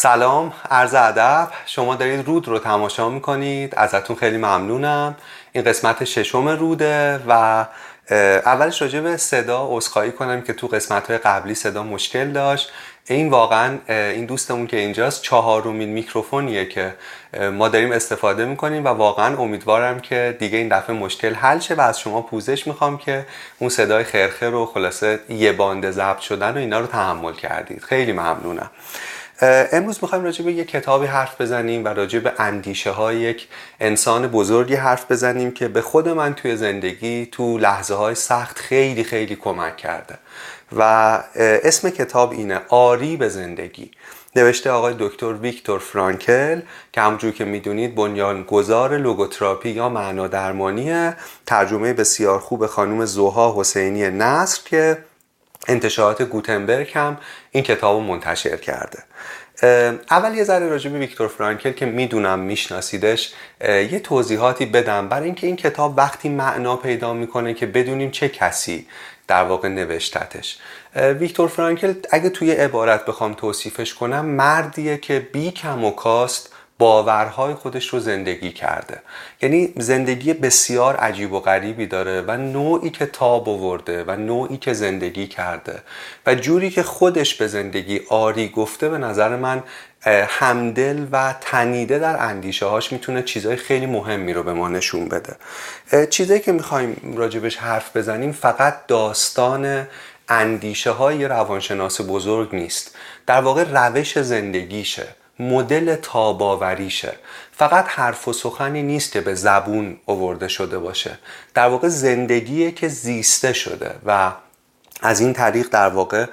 سلام عرض ادب. شما دارید رود رو تماشا می‌کنید. ازتون خیلی ممنونم. این قسمت ششم روده و اولش راجع به صدا عذرخواهی کنم که تو قسمت های قبلی صدا مشکل داشت. این واقعا این دوستمون که اینجاست چهارمین میکروفونیه که ما داریم استفاده می‌کنیم و واقعا امیدوارم که دیگه این دفعه مشکل حل شه و از شما پوزش می‌خوام که اون صدای خرخر و خلاصه یه باند ضبط شدن و اینا رو تحمل کردید. خیلی ممنونم. امروز می‌خوایم راجع به یک کتابی حرف بزنیم و راجع به اندیشه های یک انسان بزرگی حرف بزنیم که به خود من توی زندگی تو لحظه های سخت خیلی خیلی کمک کرده. و اسم کتاب اینه آری به زندگی. نوشته آقای دکتر ویکتور فرانکل که همونجور که می‌دونید بنیانگذار لوگوتراپی یا معنا درمانیه. ترجمه بسیار خوب خانم زوها حسینی نصر که انتشارات گوتنبرگ هم این کتاب رو منتشر کرده. اول یه ذره راجع ویکتور فرانکل که می‌دونم میشناسیدش یه توضیحاتی بدم. برای اینکه این کتاب وقتی معنا پیدا می‌کنه که بدونیم چه کسی در واقع نوشتتش. ویکتور فرانکل اگه توی عبارت بخوام توصیفش کنم مردیه که بی کم و کاست باورهای خودش رو زندگی کرده. یعنی زندگی بسیار عجیب و غریبی داره و نوعی که تاب آورده و نوعی که زندگی کرده. و جوری که خودش به زندگی آری گفته به نظر من همدل و تنیده در اندیشه هاش می‌تونه چیزهای خیلی مهمی رو به ما نشون بده. چیزایی که می‌خوایم راجبش حرف بزنیم فقط داستان اندیشه های روانشناس بزرگ نیست. در واقع روش زندگیشه. مدل تاباوریشه. فقط حرف و سخنی نیست که به زبون اوورده شده باشه. در واقع زندگیه که زیسته شده و از این طریق در واقع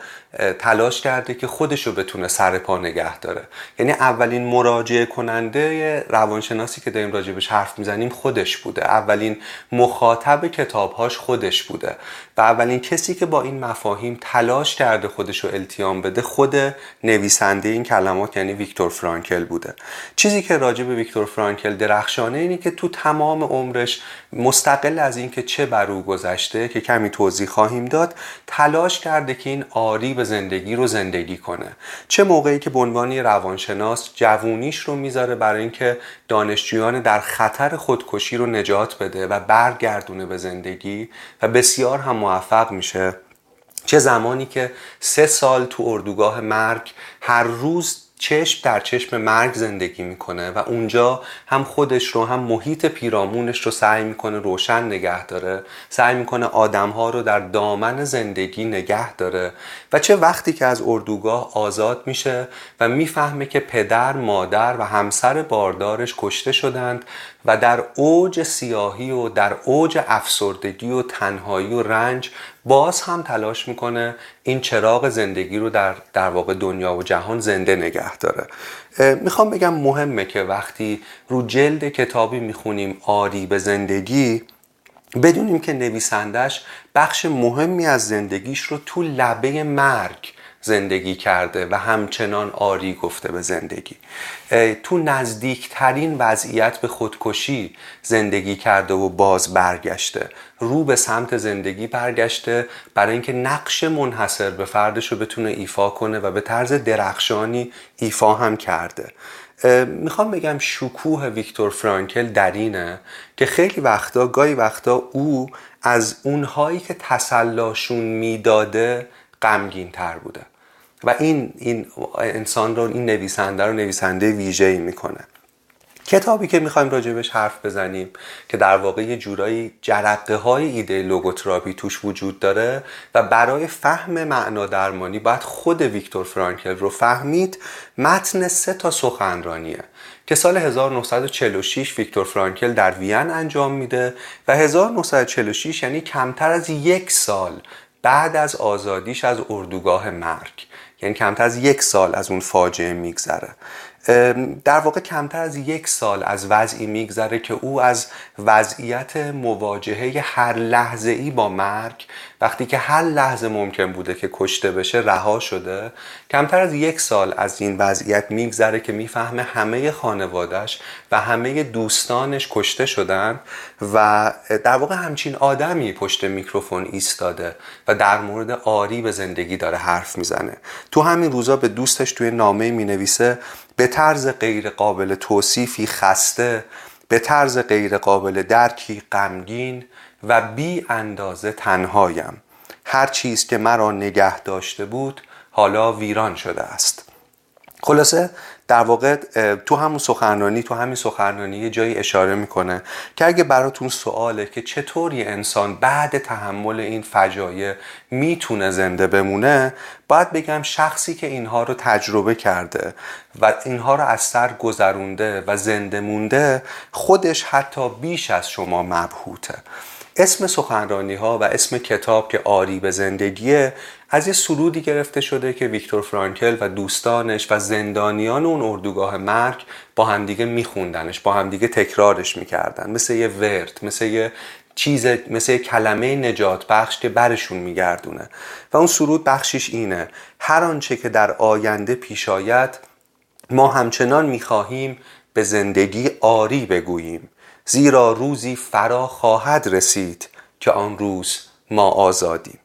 تلاش کرده که خودش رو بتونه سر پا نگه داره. یعنی اولین مراجعه کننده روانشناسی که داریم راجبش حرف می‌زنیم خودش بوده. اولین مخاطب کتابهاش خودش بوده. و اولین کسی که با این مفاهیم تلاش کرده خودش رو التیام بده خود نویسنده این کلمات یعنی ویکتور فرانکل بوده. چیزی که راجع به ویکتور فرانکل درخشانه اینه که تو تمام عمرش مستقل از اینکه چه بر او گذشته که کمی توضیح خواهیم داد تلاش کرده که این آری به زندگی رو زندگی کنه. چه موقعی که به عنوان روانشناس جوونیش رو می‌ذاره برای اینکه دانشجویان در خطر خودکشی رو نجات بده و برگردونه به زندگی و بسیار هم موفق میشه. چه زمانی که سه سال تو اردوگاه مرگ هر روز چشم در چشم مرگ زندگی می‌کنه و اونجا هم خودش رو هم محیط پیرامونش رو سعی می‌کنه روشن نگه داره. سعی می‌کنه آدمها رو در دامن زندگی نگه داره. و چه وقتی که از اردوگاه آزاد میشه و می‌فهمه که پدر مادر و همسر باردارش کشته شدند و در اوج سیاهی و در اوج افسردگی و تنهایی و رنج باز هم تلاش می‌کنه این چراغ زندگی رو در, در واقع دنیا و جهان زنده نگه داره. می‌خوام بگم مهمه که وقتی رو جلد کتابی می‌خونیم آری به زندگی بدونیم که نویسندش بخش مهمی از زندگیش رو تو لبه مرگ زندگی کرده و همچنان آری گفته به زندگی. تو نزدیکترین وضعیت به خودکشی زندگی کرده و باز برگشته. رو به سمت زندگی برگشته برای اینکه نقش منحصر به فردش رو بتونه ایفا کنه و به طرز درخشانی ایفا هم کرده. می‌خوام بگم شکوه ویکتور فرانکل در اینه که خیلی وقتا گاهی وقتا او از اونهایی که تسلاشون می‌داده غمگین تر بوده. و این این انسان رو این نویسنده رو نویسنده ویژه‌ای می‌کنه. کتابی که می‌خوایم راجبش حرف بزنیم که در واقع یه جورایی جرقه های ایده لوگوتراپی توش وجود داره و برای فهم معنا درمانی باید خود ویکتور فرانکل رو فهمید متن سه تا سخنرانیه که سال 1946 ویکتور فرانکل در وین انجام میده و 1946 یعنی کمتر از یک سال بعد از آزادیش از اردوگاه مرگ. یعنی کمتر از یک سال از اون فاجعه میگذره. در واقع کمتر از یک سال از وضعی میگذره که او از وضعیت مواجهه هر لحظه ای با مرگ وقتی که هر لحظه ممکن بوده که کشته بشه رها شده. کمتر از یک سال از این وضعیت میگذره که می‌فهمه همه خانوادش و همه دوستانش کشته شدن و در واقع همچین آدمی پشت میکروفون ایستاده و در مورد آری به زندگی داره حرف می‌زنه. تو همین روزا به دوستش توی نامه می نویسه به طرز غیر قابل توصیفی خسته به طرز غیر قابل درکی غمگین و بی اندازه تنهایم. هر چیز که مرا نگه داشته بود حالا ویران شده است. خلاصه در واقع تو همون سخنرانی تو همین سخنرانی یه جایی اشاره می‌کنه که اگه براتون سواله که چطور یه انسان بعد تحمل این فجایع می‌تونه زنده بمونه باید بگم شخصی که اینها رو تجربه کرده و اینها رو از سر گذرونده و زنده مونده خودش حتی بیش از شما مبهوته. اسم سخنرانی ها و اسم کتاب که آری به زندگیه از یه سرودی گرفته شده که ویکتور فرانکل و دوستانش و زندانیان اون اردوگاه مرگ با همدیگه میخوندنش با همدیگه تکرارش می‌کردن. مثل یه ورد مثل یه چیز مثل یه کلمه نجات بخش که برشون میگردونه. و اون سرود بخشیش اینه هر آنچه که در آینده پیش آید ما همچنان می‌خواهیم به زندگی آری بگوییم. زیرا روزی فرا خواهد رسید که آن روز ما آزادیم.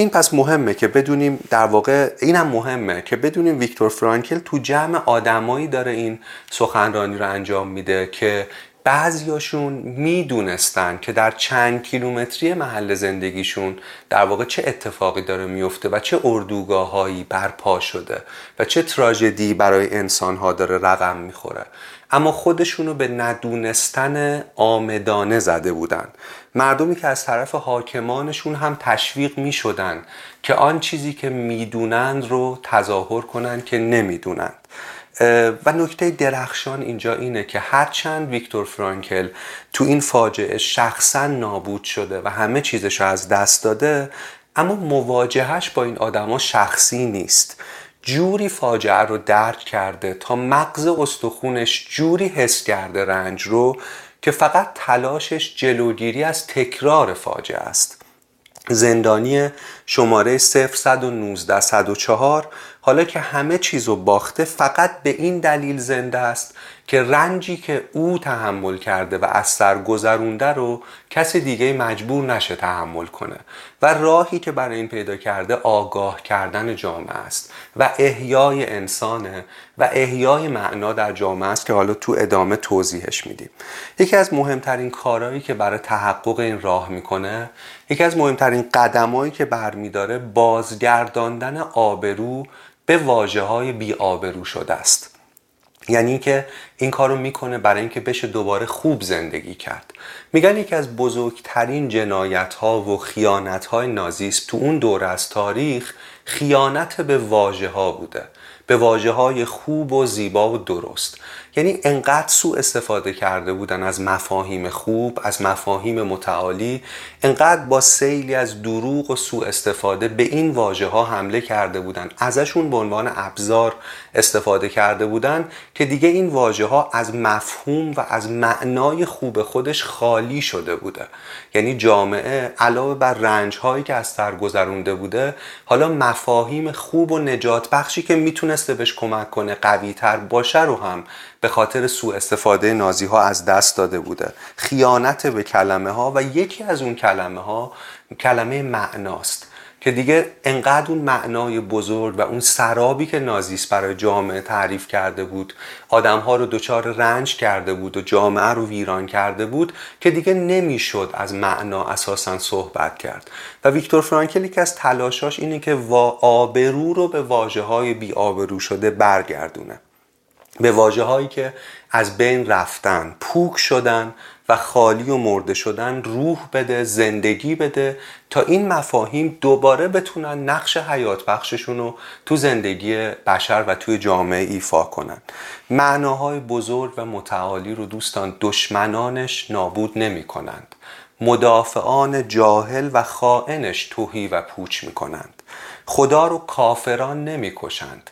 این پس مهمه که بدونیم در واقع اینم مهمه که بدونیم ویکتور فرانکل تو جمع آدمایی داره این سخنرانی رو انجام میده که بعضیاشون می‌دونستن که در چند کیلومتری محل زندگیشون در واقع چه اتفاقی داره میفته و چه اردوگاههایی برپا شده و چه تراژدی برای انسانها داره رقم می‌خوره. اما خودشونو به ندونستن آمدانه زده بودن. مردمی که از طرف حاکمانشون هم تشویق می شدن که آن چیزی که می‌دونند رو تظاهر کنند که نمی‌دونند. و نکته درخشان اینجا اینه که هرچند ویکتور فرانکل تو این فاجعه شخصا نابود شده و همه چیزش رو از دست داده اما مواجهش با این آدما شخصی نیست. جوری فاجعه رو درک کرده تا مغز استخونش جوری حس کرده رنج رو که فقط تلاشش جلوگیری از تکرار فاجعه است. زندانی شماره 0119 104 حالا که همه چیز رو باخته فقط به این دلیل زنده است که رنجی که او تحمل کرده و از سر گذرونده رو کسی دیگه مجبور نشه تحمل کنه و راهی که برای این پیدا کرده آگاه کردن جامعه است و احیای انسانه و احیای معنا در جامعه است که حالا تو ادامه توضیحش میدیم. یکی از مهمترین کارهایی که برای تحقق این راه می‌کنه یکی از مهمترین قدمایی که برمیداره بازگرداندن آبرو به واجه های بی آبرو شده است. یعنی که این کارو می‌کنه برای اینکه بشه دوباره خوب زندگی کرد. میگن یکی از بزرگترین جنایت ها و خیانت های نازیسم تو اون دوره از تاریخ خیانت به واژه ها بوده. به واجه های خوب و زیبا و درست. یعنی انقدر سوء استفاده کرده بودن از مفاهیم خوب از مفاهیم متعالی انقدر با سیلی از دروغ و سوء استفاده به این واژه ها حمله کرده بودن. ازشون به عنوان ابزار استفاده کرده بودن که دیگه این واژه ها از مفهوم و از معنای خوب خودش خالی شده بوده. یعنی جامعه علاوه بر رنج هایی که از سر گذرونده بوده حالا مفاهیم خوب و نجات بخشی که می‌تونسته بهش کمک کنه قوی تر باشه رو هم به خاطر سوء استفاده نازی ها از دست داده بوده. خیانت به کلمه ها و یکی از اون کلمه ها کلمه معناست. که دیگه انقدر اون معنای بزرگ و اون سرابی که نازیست برای جامعه تعریف کرده بود آدمها رو دچار رنج کرده بود و جامعه رو ویران کرده بود که دیگه نمی‌شد از معنا اساسا صحبت کرد. و ویکتور فرانکل که از تلاشاش اینه که آبرو رو به واجه های بی آبرو شده برگردونه. به واجه هایی که از بین رفتن پوک شدن و خالی و مرده شدن روح بده زندگی بده تا این مفاهیم دوباره بتونن نقش حیات بخششون رو تو زندگی بشر و توی جامعه ایفا کنن. معناهای بزرگ و متعالی رو دوستان دشمنانش نابود نمی کنند مدافعان جاهل و خائنش توهی و پوچ می کنند خدا رو کافران نمی کشند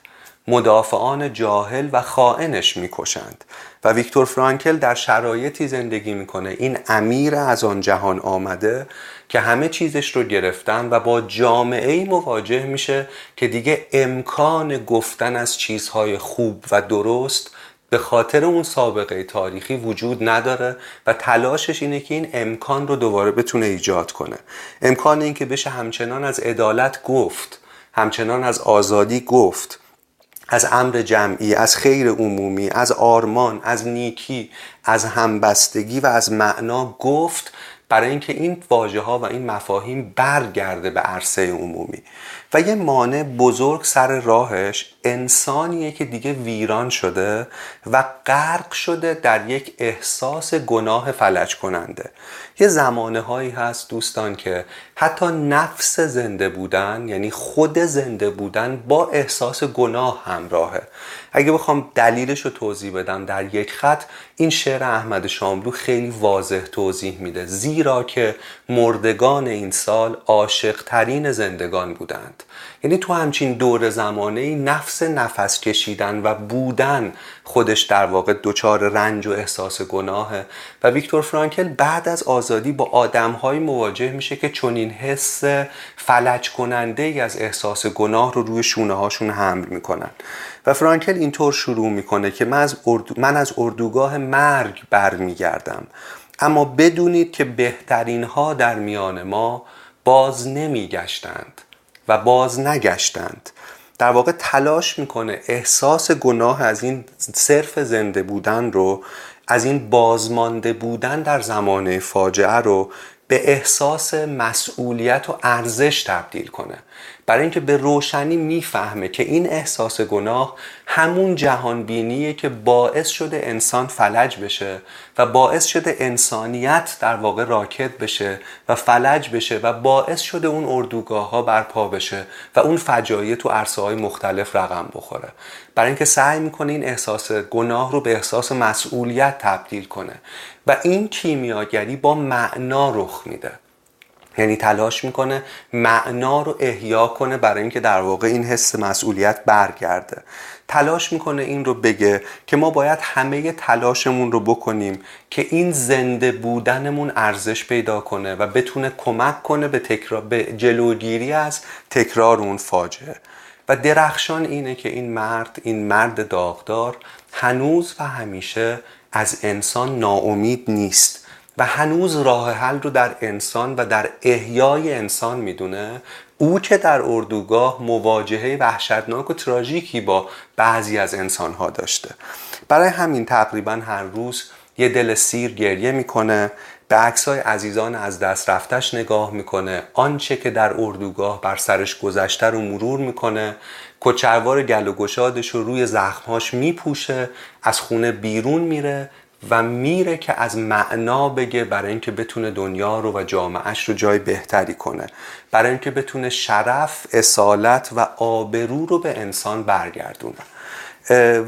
مدافعان جاهل و خائنش می‌کشند. و ویکتور فرانکل در شرایطی زندگی می‌کنه. این امیر از آن جهان آمده که همه چیزش رو گرفتن و با جامعه مواجه میشه که دیگه امکان گفتن از چیزهای خوب و درست به خاطر اون سابقه تاریخی وجود نداره و تلاشش اینه که این امکان رو دوباره بتونه ایجاد کنه. امکان این که بشه همچنان از عدالت گفت همچنان از آزادی گفت. از امر جمعی از خیر عمومی از آرمان از نیکی از همبستگی و از معنا گفت برای اینکه این واژه ها و این مفاهیم برگرده به عرصه عمومی. و یه مانع بزرگ سر راهش انسانیه که دیگه ویران شده و غرق شده در یک احساس گناه فلج کننده. یه زمانه هایی هست دوستان که حتی نفس زنده بودن یعنی خود زنده بودن با احساس گناه همراهه. اگه بخوام دلیلش رو توضیح بدم در یک خط این شعر احمد شاملو خیلی واضح توضیح میده زیرا که مردگان این سال عاشق ترین زندگان بودند. یعنی تو همچین دور زمانه نفس نفس کشیدن و بودن خودش در واقع دچار رنج و احساس گناهه. و ویکتور فرانکل بعد از آزادی با آدمهایی مواجه میشه که چنین حس فلج کننده ای از احساس گناه رو روی شونه هاشون حمل می‌کنن. و فرانکل اینطور شروع می‌کنه که من از, من از اردوگاه مرگ برمیگردم. اما بدونید که بهترین ها در میان ما باز نمیگشتند. و باز نگشتند. در واقع تلاش می‌کنه احساس گناه از این صرف زنده بودن رو از این بازمانده بودن در زمانه فاجعه رو به احساس مسئولیت و ارزش تبدیل کنه. برای اینکه به روشنی می‌فهمه که این احساس گناه همون جهانبینیه که باعث شده انسان فلج بشه و باعث شده انسانیت در واقع راکت بشه و فلج بشه و باعث شده اون اردوگاه ها برپا بشه و اون فجایع تو عرصه های مختلف رقم بخوره. برای اینکه سعی می‌کنه این احساس گناه رو به احساس مسئولیت تبدیل کنه و این کیمیاگری با معنا رخ میده. یعنی تلاش می‌کنه معنا رو احیا کنه برای اینکه در واقع این حس مسئولیت برگرده. تلاش می‌کنه این رو بگه که ما باید همه تلاشمون رو بکنیم که این زنده بودنمون ارزش پیدا کنه و بتونه کمک کنه به, تکرار، به جلوگیری از تکرار اون فاجعه. و درخشان اینه که این مرد این مرد داغدار هنوز و همیشه از انسان ناامید نیست. و هنوز راه حل رو در انسان و در احیای انسان می‌دونه. او که در اردوگاه مواجهه وحشتناک و تراژیکی با بعضی از انسانها داشته. برای همین تقریبا هر روز یه دل سیر گریه می‌کنه به عکسای عزیزان از دست رفتش نگاه می‌کنه. آنچه که در اردوگاه بر سرش گذشته رو مرور می‌کنه کچروار گل و گشادش رو روی زخمهاش میپوشه از خونه بیرون میره و میره که از معنا بگه برای اینکه بتونه دنیا رو و جامعهش رو جای بهتری کنه. برای اینکه بتونه شرف، اصالت و آبرو رو به انسان برگردونه.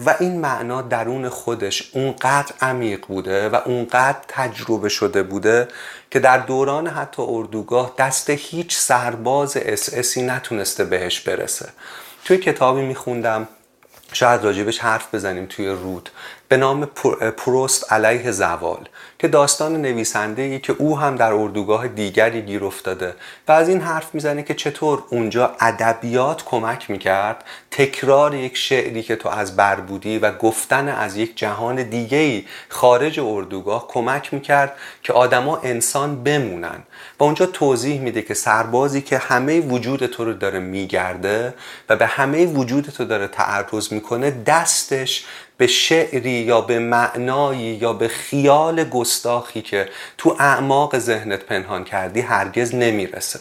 و این معنا درون خودش اونقدر عمیق بوده و اونقدر تجربه شده بوده که در دوران حتی اردوگاه دست هیچ سرباز اساسی نتونسته بهش برسه. توی کتابی میخوندم شاید راجبش حرف بزنیم توی رود. به نام پروست علیه زوال. که داستان نویسنده ای که او هم در اردوگاه دیگری گیر افتاده و از این حرف می‌زنه که چطور اونجا ادبیات کمک می‌کرد تکرار یک شعری که تو از بر بودی و گفتن از یک جهان دیگه ای خارج اردوگاه کمک می‌کرد که آدما انسان بمونن. و اونجا توضیح میده که سربازی که همه وجود تو رو داره میگرده و به همه وجود تو داره تعرض می‌کنه دستش به شعری یا به معنایی یا به خیال گستاخی که تو اعماق ذهنت پنهان کردی هرگز نمی‌رسه.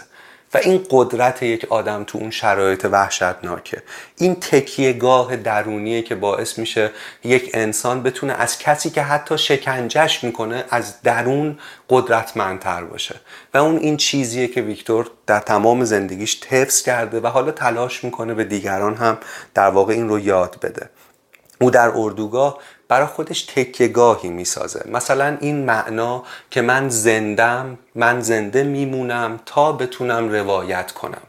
و این قدرت یک آدم تو اون شرایط وحشتناکه. این تکیهگاه درونیه که باعث میشه یک انسان بتونه از کسی که حتی شکنجش می‌کنه از درون قدرتمندتر باشه. و اون این چیزیه که ویکتور در تمام زندگیش حفظ کرده و حالا تلاش می‌کنه به دیگران هم در واقع این رو یاد بده. او در اردوگاه برای خودش تکیهگاهی می‌سازه. مثلا این معنا که من زندم من زنده میمونم تا بتونم روایت کنم.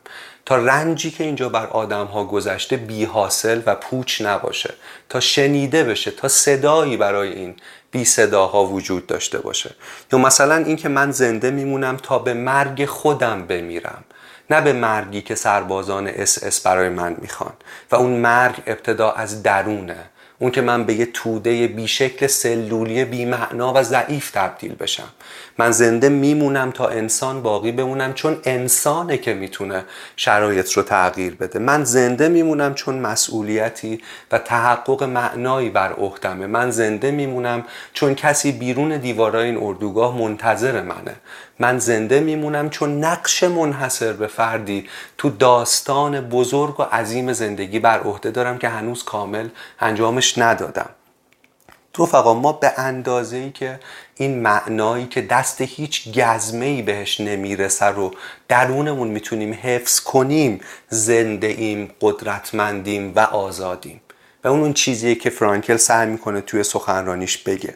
تا رنجی که اینجا بر آدم ها گذشته بی حاصل و پوچ نباشه. تا شنیده بشه تا صدایی برای این بی صداها وجود داشته باشه. یا مثلا اینکه من زنده میمونم تا به مرگ خودم بمیرم. نه به مرگی که سربازان اس اس برای من می‌خوان. و اون مرگ ابتدا از درونه. اون که من به یه توده بیشکل سلولی بیمعنا و ضعیف تبدیل بشم. من زنده میمونم تا انسان باقی بمونم چون انسانه که می‌تونه شرایط رو تغییر بده. من زنده میمونم چون مسئولیتی و تحقق معنایی بر عهدمه من زنده میمونم چون کسی بیرون دیوارای این اردوگاه منتظر منه. من زنده میمونم چون نقش منحصر به فردی تو داستان بزرگ و عظیم زندگی بر عهده دارم که هنوز کامل انجامش ندادم. رفقا ما به اندازه ای که این معنایی که دست هیچ گزمه ای بهش نمی‌رسه رو درونمون می‌تونیم حفظ کنیم زنده ایم قدرتمندیم و آزادیم. و اون اون چیزیه که فرانکل سعی می‌کنه توی سخنرانیش بگه.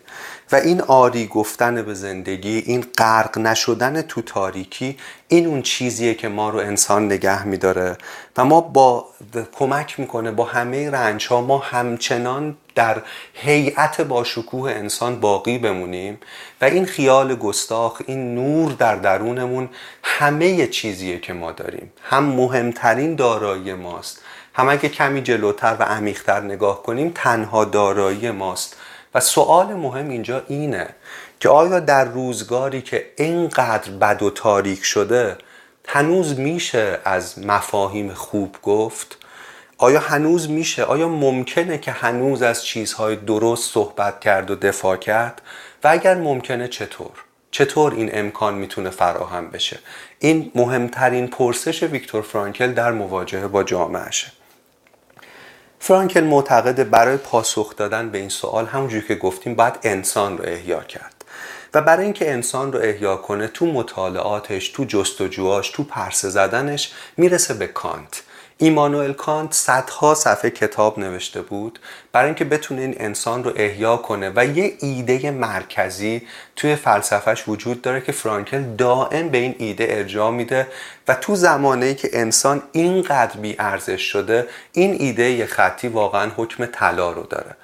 و این آری گفتن به زندگی این غرق نشدن تو تاریکی این اون چیزیه که ما رو انسان نگه میداره و ما با کمک می‌کنه با همه رنج ها ما همچنان در هیئت با شکوه انسان باقی بمونیم و این خیال گستاخ این نور در درونمون همه چیزیه که ما داریم. هم مهمترین دارایی ماست. هم اگه کمی جلوتر و عمیقتر نگاه کنیم تنها دارایی ماست. و سوال مهم اینجا اینه که آیا در روزگاری که اینقدر بد و تاریک شده هنوز میشه از مفاهیم خوب گفت؟ آیا هنوز میشه؟ آیا ممکنه که هنوز از چیزهای درست صحبت کرد و دفاع کرد؟ و اگر ممکنه چطور؟ چطور این امکان می‌تونه فراهم بشه؟ این مهمترین پرسش ویکتور فرانکل در مواجهه با جامعهشه. فرانکل معتقد برای پاسخ دادن به این سوال همونجور که گفتیم باید انسان رو احیا کرد و برای اینکه انسان رو احیا کنه تو مطالعاتش تو جستجوهاش تو پرسه زدنش می‌رسه به کانت. ایمانوئل کانت صدها صفحه کتاب نوشته بود برای اینکه بتونه این انسان رو احیا کنه و یه ایده مرکزی توی فلسفهش وجود داره که فرانکل دائم به این ایده ارجاع میده و تو زمانه که انسان اینقدر بی ارزش شده این ایده خطی واقعا حکم طلا رو داره.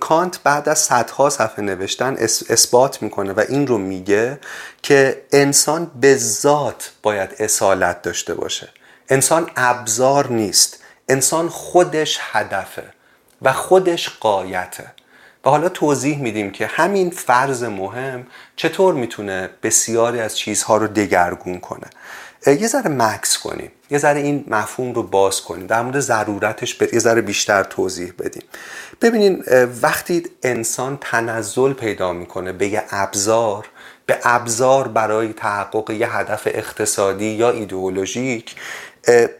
کانت بعد از صدها صفحه نوشتن اثبات می‌کنه و این رو میگه که انسان به ذات باید اصالت داشته باشه. انسان ابزار نیست. انسان خودش هدفه و خودش قایته. و حالا توضیح میدیم که همین فرض مهم چطور می‌تونه بسیاری از چیزها رو دگرگون کنه. یه ذره مکس کنیم. یه ذره این مفهوم رو باز کنیم. در مورد ضرورتش به یه ذره بیشتر توضیح بدیم. ببینین وقتی انسان تنزل پیدا می‌کنه به یه ابزار به ابزار برای تحقق یه هدف اقتصادی یا ایدئولوژیک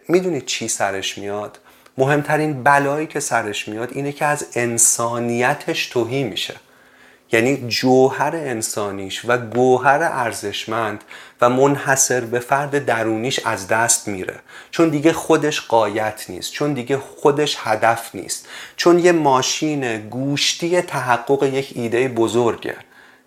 می‌دونید چی سرش میاد؟ مهمترین بلایی که سرش میاد اینه که از انسانیتش توهی میشه. یعنی جوهر انسانیش و گوهر ارزشمند و منحصر به فرد درونیش از دست میره. چون دیگه خودش قایت نیست چون دیگه خودش هدف نیست. چون یه ماشین گوشتی تحقق یک ایده بزرگه.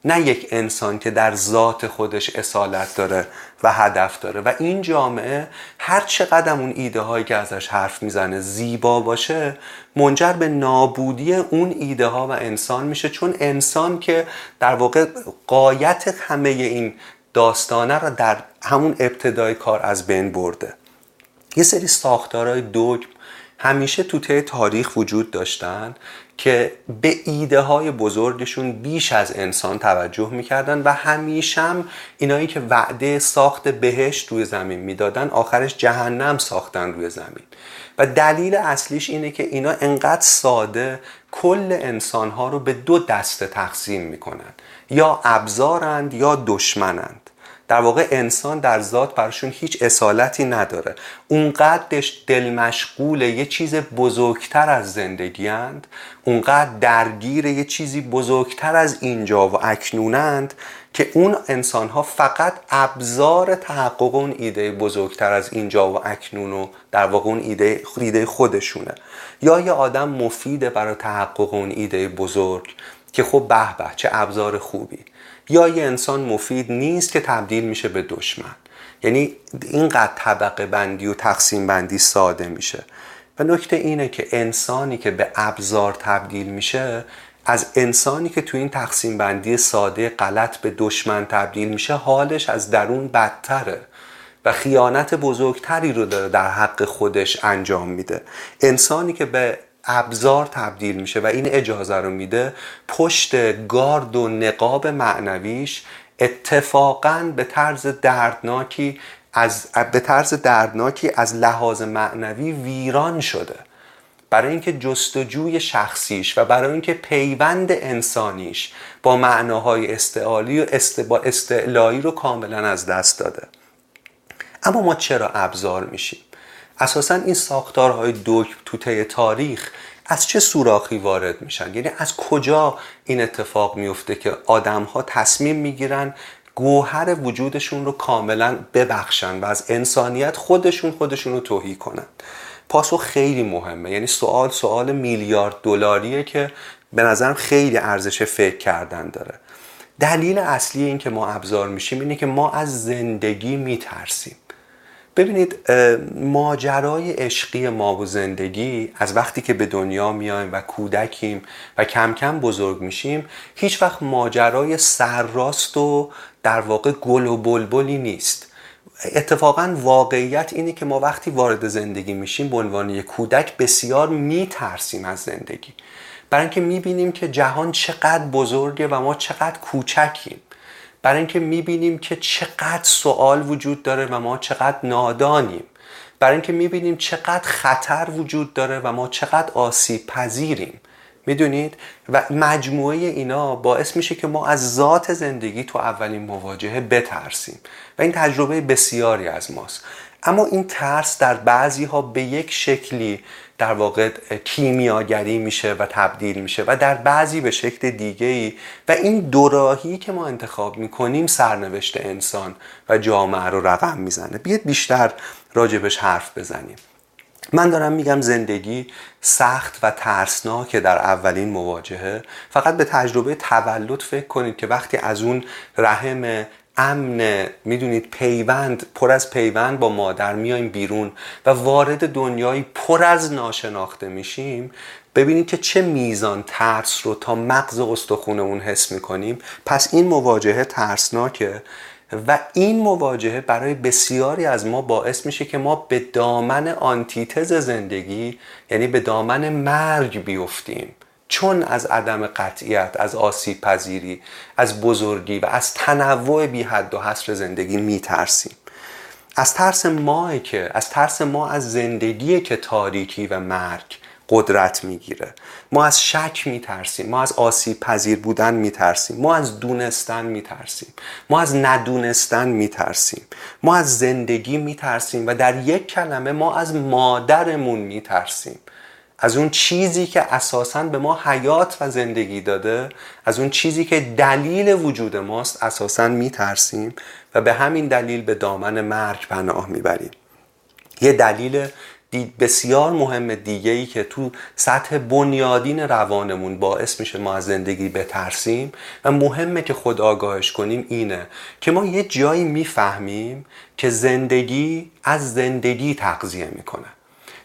نه یک انسان که در ذات خودش اصالت داره و هدف داره. و این جامعه هر چقدر اون ایده هایی که ازش حرف می‌زنه زیبا باشه منجر به نابودی اون ایده ها و انسان میشه. چون انسان که در واقع قایت همه این داستانه را در همون ابتدای کار از بین برده. یه سری ساختارهای دوگ همیشه تو تاریخ وجود داشتن. که به ایده های بزرگشون بیش از انسان توجه می‌کردن و همیشه هم اینایی که وعده ساخت بهشت روی زمین می‌دادن آخرش جهنم ساختن روی زمین. و دلیل اصلیش اینه که اینا انقدر ساده کل انسان ها رو به دو دسته تقسیم می‌کنن. یا ابزارند یا دشمنند. در واقع انسان در ذات برشون هیچ اصالتی نداره. اونقدرش دل مشغول یه چیز بزرگتر از زندگی اند اونقدر درگیر یه چیزی بزرگتر از اینجا و اکنونند که اون انسان ها فقط ابزار تحقق اون ایده بزرگتر از اینجا و اکنون و در واقع اون ایده, ایده خودشونه. یا یه آدم مفیده برای تحقق اون ایده بزرگ که خب به به چه ابزار خوبی. یا یه انسان مفید نیست که تبدیل میشه به دشمن. یعنی اینقدر طبقه بندی و تقسیم بندی ساده میشه. و نکته اینه که انسانی که به ابزار تبدیل میشه از انسانی که تو این تقسیم بندی ساده غلط به دشمن تبدیل میشه حالش از درون بدتره و خیانت بزرگتری رو داره در حق خودش انجام میده. انسانی که به ابزار تبدیل میشه و این اجازه رو میده پشت گارد و نقاب معنویش اتفاقا به طرز دردناکی از به طرز دردناکی از لحاظ معنوی ویران شده. برای اینکه جستجوی شخصیش و برای اینکه پیوند انسانیش با معناهای استعالی و استعلایی رو کاملا از دست داده. اما ما چرا ابزار میشیم؟ اساسا این ساختارهای دو تو طی تاریخ از چه سوراخی وارد میشن؟ یعنی از کجا این اتفاق میفته که آدم ها تصمیم می‌گیرن گوهر وجودشون رو کاملا ببخشن و از انسانیت خودشون خودشون رو توهی کنن؟ پاسخ خیلی مهمه. یعنی سوال سوال میلیارد دلاریه که به نظرم خیلی ارزش فکر کردن داره. دلیل اصلی این که ما ابزار میشیم اینه که ما از زندگی میترسیم. ببینید ماجرای عشقی ما و زندگی از وقتی که به دنیا میایم و کودکیم و کم کم بزرگ میشیم هیچ وقت ماجرای سرراست و در واقع گل و بلبلی نیست. اتفاقا واقعیت اینه که ما وقتی وارد زندگی میشیم به عنوان یک کودک بسیار میترسیم از زندگی. برای اینکه می‌بینیم که جهان چقدر بزرگه و ما چقدر کوچکیم. برای اینکه می‌بینیم که چقدر سوال وجود داره و ما چقدر نادانیم. برای اینکه می‌بینیم چقدر خطر وجود داره و ما چقدر آسیب پذیریم می‌دونید؟ و مجموعه اینا باعث میشه که ما از ذات زندگی تو اولین مواجهه بترسیم. و این تجربه بسیاری از ماست. اما این ترس در بعضی ها به یک شکلی در واقع کیمیاگری میشه و تبدیل میشه و در بعضی به شکل دیگه ای و این دوراهی که ما انتخاب می‌کنیم سرنوشت انسان و جامعه رو رقم می‌زنه. بیاد بیشتر راجبش حرف بزنیم. من دارم میگم زندگی سخت و ترسناکه در اولین مواجهه. فقط به تجربه تولد فکر کنید که وقتی از اون رحم امن می‌دونید پیوند پر از پیوند با مادر میایم بیرون و وارد دنیای پر از ناشناخته میشیم. ببینید که چه میزان ترس رو تا مغز استخونمون حس می‌کنیم. پس این مواجهه ترسناکه و این مواجهه برای بسیاری از ما باعث میشه که ما به دامن آنتیتز زندگی یعنی به دامن مرگ بیفتیم. چون از عدم قطعیت از آسیب پذیری از بزرگی و از تنوع بی حد و حصر زندگی میترسیم. از ترس ما که از ترس ما از زندگی که تاریکی و مرگ قدرت می‌گیره. ما از شک میترسیم ما از آسیب پذیر بودن میترسیم ما از دونستن میترسیم ما از ندونستن میترسیم ما از زندگی میترسیم و در یک کلمه ما از مادرمون میترسیم. از اون چیزی که اساسا به ما حیات و زندگی داده از اون چیزی که دلیل وجود ماست اساسا میترسیم و به همین دلیل به دامن مرگ پناه می‌بریم. یه دلیل بسیار مهم دیگه ای که تو سطح بنیادین روانمون باعث میشه ما از زندگی بترسیم و مهمه که خود آگاهش کنیم اینه که ما یه جایی می‌فهمیم که زندگی از زندگی تغذیه می‌کنه.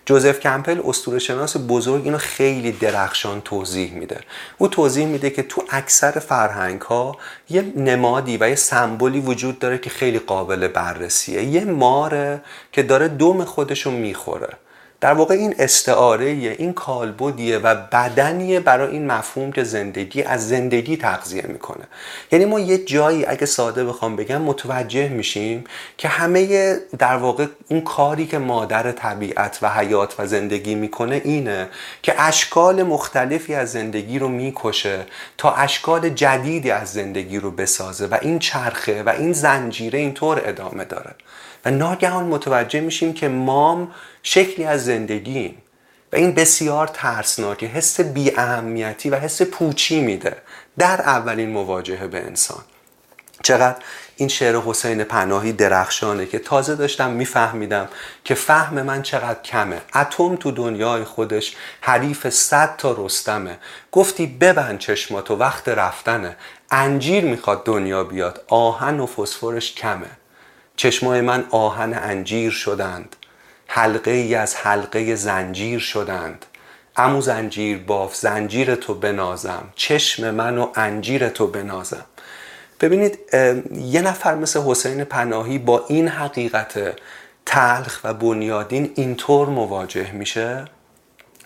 جوزف کمپل استور شناس بزرگ اینو خیلی درخشان توضیح میده. او توضیح میده که تو اکثر فرهنگ ها یه نمادی و یه سمبولی وجود داره که خیلی قابل بررسیه. یه ماره که داره دوم خودشو می‌خوره. در واقع این استعاره این کالبدیه و بدنیه برای این مفهوم که زندگی از زندگی تغذیه می‌کنه. یعنی ما یه جایی اگه ساده بخوام بگم متوجه میشیم که همه در واقع اون کاری که مادر طبیعت و حیات و زندگی می‌کنه اینه که اشکال مختلفی از زندگی رو می‌کشه تا اشکال جدیدی از زندگی رو بسازه و این چرخه و این زنجیره اینطور ادامه داره. ناگهان متوجه میشیم که مام شکلی از زندگی و این بسیار ترسناکه. حس بی اهمیتی و حس پوچی میده. در اولین مواجهه به انسان. چقدر این شعر حسین پناهی درخشانه که تازه داشتم میفهمیدم که فهم من چقدر کمه. اتم تو دنیای خودش حریف صد تا رستمه. گفتی ببند چشماتو وقت رفتنه. انجیر می‌خواد دنیا بیاد. آهن و فسفرش کمه. چشمای من آهن انجیر شدند. حلقه ای از حلقه زنجیر شدند. امو زنجیر باف زنجیر تو بنازم. چشم من و انجیر تو بنازم. ببینید یه نفر مثل حسین پناهی با این حقیقت تلخ و بنیادین اینطور مواجه میشه.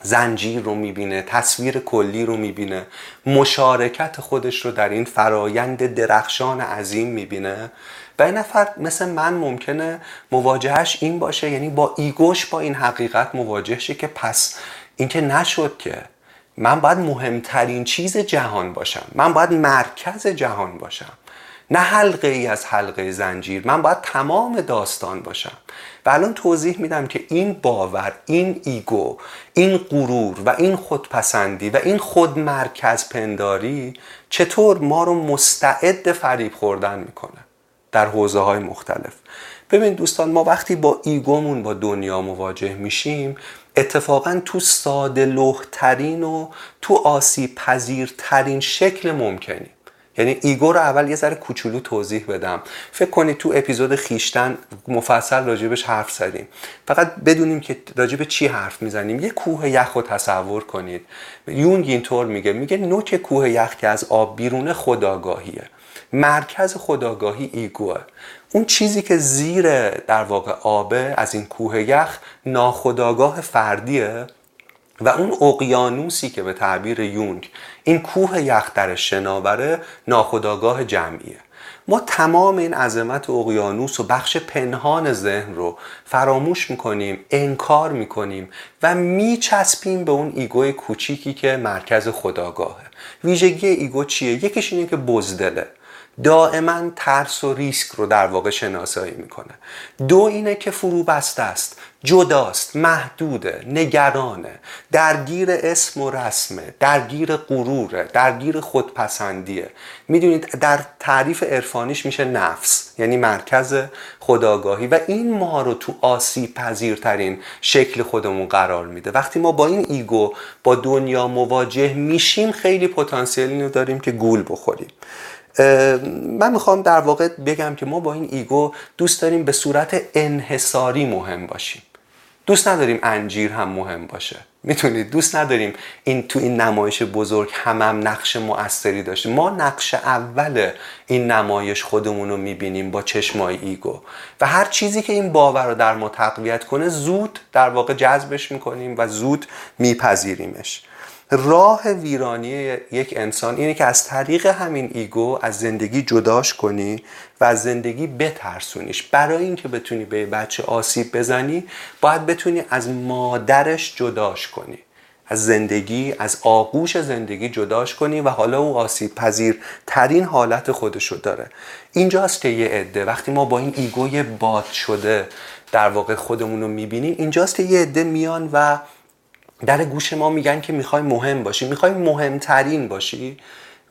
زنجیر رو می‌بینه تصویر کلی رو می‌بینه مشارکت خودش رو در این فرایند درخشان عظیم می‌بینه. و این نفر مثل من ممکنه مواجهش این باشه یعنی با ایگوش با این حقیقت مواجه شه که پس اینکه نشد که من باید مهمترین چیز جهان باشم من باید مرکز جهان باشم نه حلقه ای از حلقه زنجیر من باید تمام داستان باشم. و الان توضیح میدم که این باور این ایگو این غرور و این خودپسندی و این خودمرکز پنداری چطور ما رو مستعد فریب خوردن می‌کنه. در حوزه های مختلف. ببین دوستان ما وقتی با ایگومون با دنیا مواجه میشیم اتفاقا تو ساده لوحترین و تو آسیب پذیرترین شکل ممکنی. یعنی ایگو رو اول یه ذره کوچولو توضیح بدم. فکر کنید تو اپیزود خیشتن مفصل راجبش حرف زدیم. فقط بدونیم که راجب چی حرف می‌زنیم. یه کوه یخ رو تصور کنید. یونگ اینطور میگه. میگه نوک کوه یخ که از آب بیرونه خداگاهیه مرکز خداگاهی ایگوه. اون چیزی که زیر در واقع آبه از این کوه یخ ناخودآگاه فردیه و اون اقیانوسی که به تعبیر یونگ این کوه یخ در شناوره ناخودآگاه جمعیه. ما تمام این عظمت اقیانوس و بخش پنهان ذهن رو فراموش می‌کنیم انکار می‌کنیم و میچسبیم به اون ایگوی کوچیکی که مرکز خودآگاهه. ویژگی ایگو چیه؟ یکیش اینه که بزدله. دائما ترس و ریسک رو در واقع شناسایی می‌کنه. دو اینه که فرو بسته است جداست محدوده نگرانه. درگیر اسم و رسمه درگیر غروره درگیر خودپسندیه. می‌دونید در تعریف عرفانیش میشه نفس یعنی مرکز خداگاهی و این ما رو تو آسیب پذیرترین شکل خودمون قرار میده. وقتی ما با این ایگو با دنیا مواجه میشیم خیلی پتانسیلی رو داریم که گول بخوریم. من می‌خوام در واقع بگم که ما با این ایگو دوست داریم به صورت انحصاری مهم باشیم. دوست نداریم انجیر هم مهم باشه. می‌تونید؟ دوست نداریم این تو این نمایش بزرگ هم, هم نقش مؤثری داشته. ما نقش اول این نمایش خودمون رو می‌بینیم با چشمای ایگو. و هر چیزی که این باور رو در ما تقویت کنه زود در واقع جذبش می‌کنیم و زود میپذیریمش. راه ویرانی یک انسان اینه که از طریق همین ایگو از زندگی جداش کنی و از زندگی بترسونیش. برای اینکه بتونی به بچه آسیب بزنی باید بتونی از مادرش جداش کنی. از زندگی از آغوش زندگی جداش کنی و حالا او آسیب پذیر ترین حالت خودشو داره. اینجاست که یه عده وقتی ما با این ایگوی باد شده در واقع خودمون رو می‌بینیم اینجاست که یه عده میان و در گوش ما میگن که می‌خوای مهم باشی می‌خوای مهمترین باشی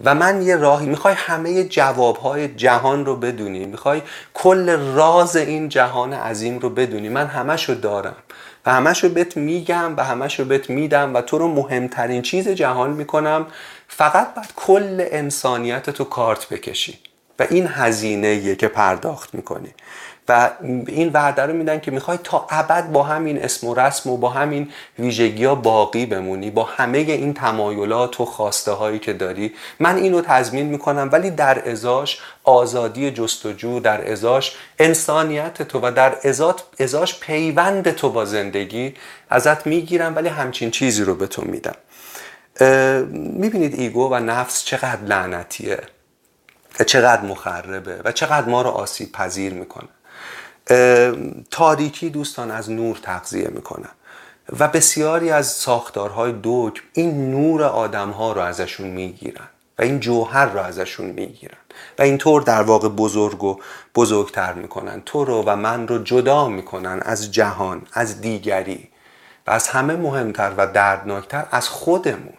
و من یه راهی می‌خوای همه جوابهای جهان رو بدونی می‌خوای کل راز این جهان عظیم رو بدونی. من همش رو دارم و همش رو بهت میگم و همش رو بهت میدم و تو رو مهمترین چیز جهان می‌کنم. فقط باید کل انسانیت تو کارت بکشی و این هزینه که پرداخت می‌کنی. و این وعده رو میدن که می‌خوای تا ابد با همین اسم و رسم و با همین ویژگی ها باقی بمونی با همه این تمایلات و خواسته هایی که داری. من اینو تضمین می‌کنم ولی در ازاش آزادی جستجو در ازاش انسانیت تو و در ازاش پیوند تو با زندگی ازت می‌گیرم ولی همچین چیزی رو به تو میدم. می‌بینید ایگو و نفس چقدر لعنتیه و چقدر مخربه و چقدر ما رو آسیب پذیر می‌کنه. تاریکی دوستان از نور تغذیه می‌کنن و بسیاری از ساختارهای دوک این نور آدمها رو ازشون می‌گیرن و این جوهر رو ازشون می‌گیرن و اینطور در واقع بزرگ و بزرگتر می‌کنن. تو رو و من رو جدا می‌کنن از جهان از دیگری و از همه مهمتر و دردناکتر از خودمون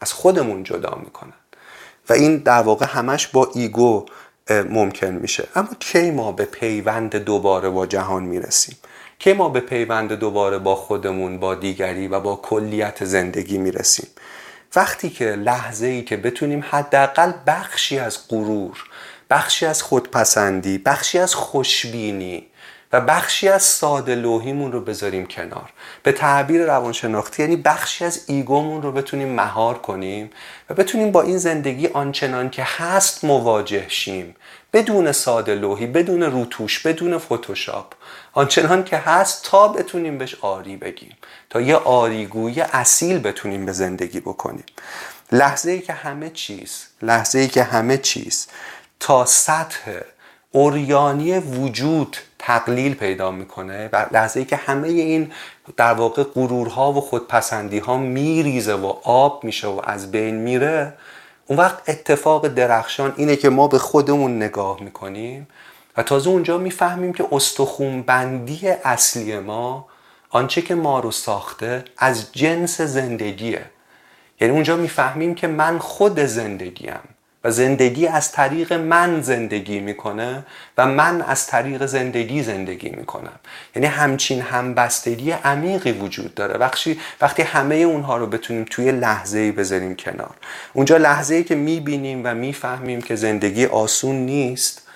از خودمون جدا می‌کنن. و این در واقع همش با ایگو ممکن میشه. اما کی ما به پیوند دوباره با جهان می‌رسیم؟ کی ما به پیوند دوباره با خودمون با دیگری و با کلیت زندگی می‌رسیم؟ وقتی که لحظه ای که بتونیم حداقل بخشی از غرور بخشی از خودپسندی بخشی از خوشبینی و بخشی از ساده لوحیمون رو بذاریم کنار. به تعبیر روانشناختی یعنی بخشی از ایگومون رو بتونیم مهار کنیم و بتونیم با این زندگی آنچنان که هست مواجه شیم. بدون ساده لوحی بدون روتوش بدون فتوشاپ. آنچنان که هست تا بتونیم بهش آری بگیم. تا یه آریگوی اصیل بتونیم به زندگی بکنیم. لحظه ای که همه چیز لحظه ای که همه چیز تا سطح اوریانی وجود تقلیل پیدا می‌کنه و لحظه ای که همه این در واقع غرورها و خودپسندی ها میریزه و آب میشه و از بین میره اون وقت اتفاق درخشان اینه که ما به خودمون نگاه می‌کنیم و تازه اونجا می‌فهمیم که استخون بندی اصلی ما آنچه که ما رو ساخته از جنس زندگیه. یعنی اونجا می‌فهمیم که من خود زندگیم. زندگی از طریق من زندگی می‌کنه و من از طریق زندگی زندگی می‌کنم. یعنی همچین همبستگی عمیقی وجود داره. وقتی وقتی همه اونها رو بتونیم توی لحظه ای بذاریم کنار. اونجا لحظه ای که می‌بینیم و می‌فهمیم که زندگی آسون نیست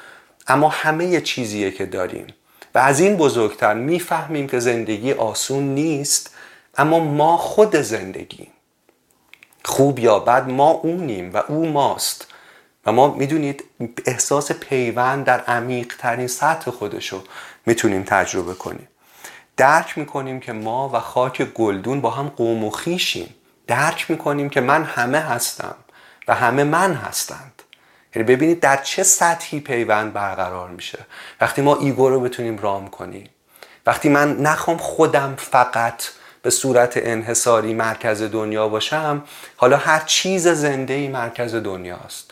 اما همه چیزیه که داریم. و از این بزرگتر می‌فهمیم که زندگی آسون نیست اما ما خود زندگیم خوب یا بد ما اونیم و او ماست. و ما می‌دونید احساس پیوند در عمیق ترین سطح خودشو می‌تونیم تجربه کنیم. درک می‌کنیم که ما و خاک گلدون با هم قوم و خیشیم درک می‌کنیم که من همه هستم و همه من هستند. یعنی ببینید در چه سطحی پیوند برقرار میشه. وقتی ما ایگو رو بتونیم رام کنیم. وقتی من نخوام خودم فقط به صورت انحصاری مرکز دنیا باشم حالا هر چیز زنده ای مرکز دنیاست.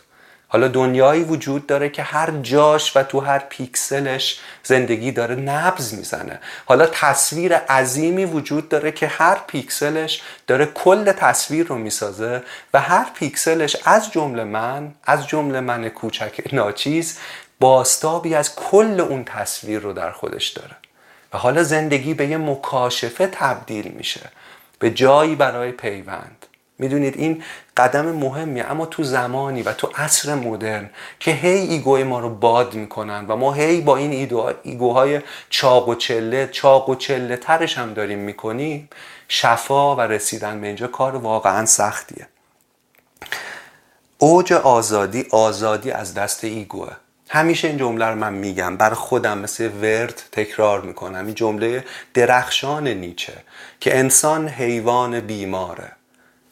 حالا دنیایی وجود داره که هر جاش و تو هر پیکسلش زندگی داره نبض می‌زنه. حالا تصویر عظیمی وجود داره که هر پیکسلش داره کل تصویر رو می‌سازه و هر پیکسلش از جمله من از جمله من کوچک ناچیز بازتابی از کل اون تصویر رو در خودش داره. و حالا زندگی به یه مکاشفه تبدیل میشه. به جایی برای پیوند. می‌دونید این قدم مهمیه. اما تو زمانی و تو عصر مدرن که هی ایگوی ما رو باد می‌کنن و ما هی با این ایگوهای چاق و چله چاق و چله ترش هم داریم می‌کنیم شفا و رسیدن به اینجا کار واقعا سختیه. اوج آزادی آزادی از دست ایگوه. همیشه این جمله رو من میگم بر خودم مثل ورد تکرار می‌کنم. این جمله درخشان نیچه که انسان حیوان بیماره.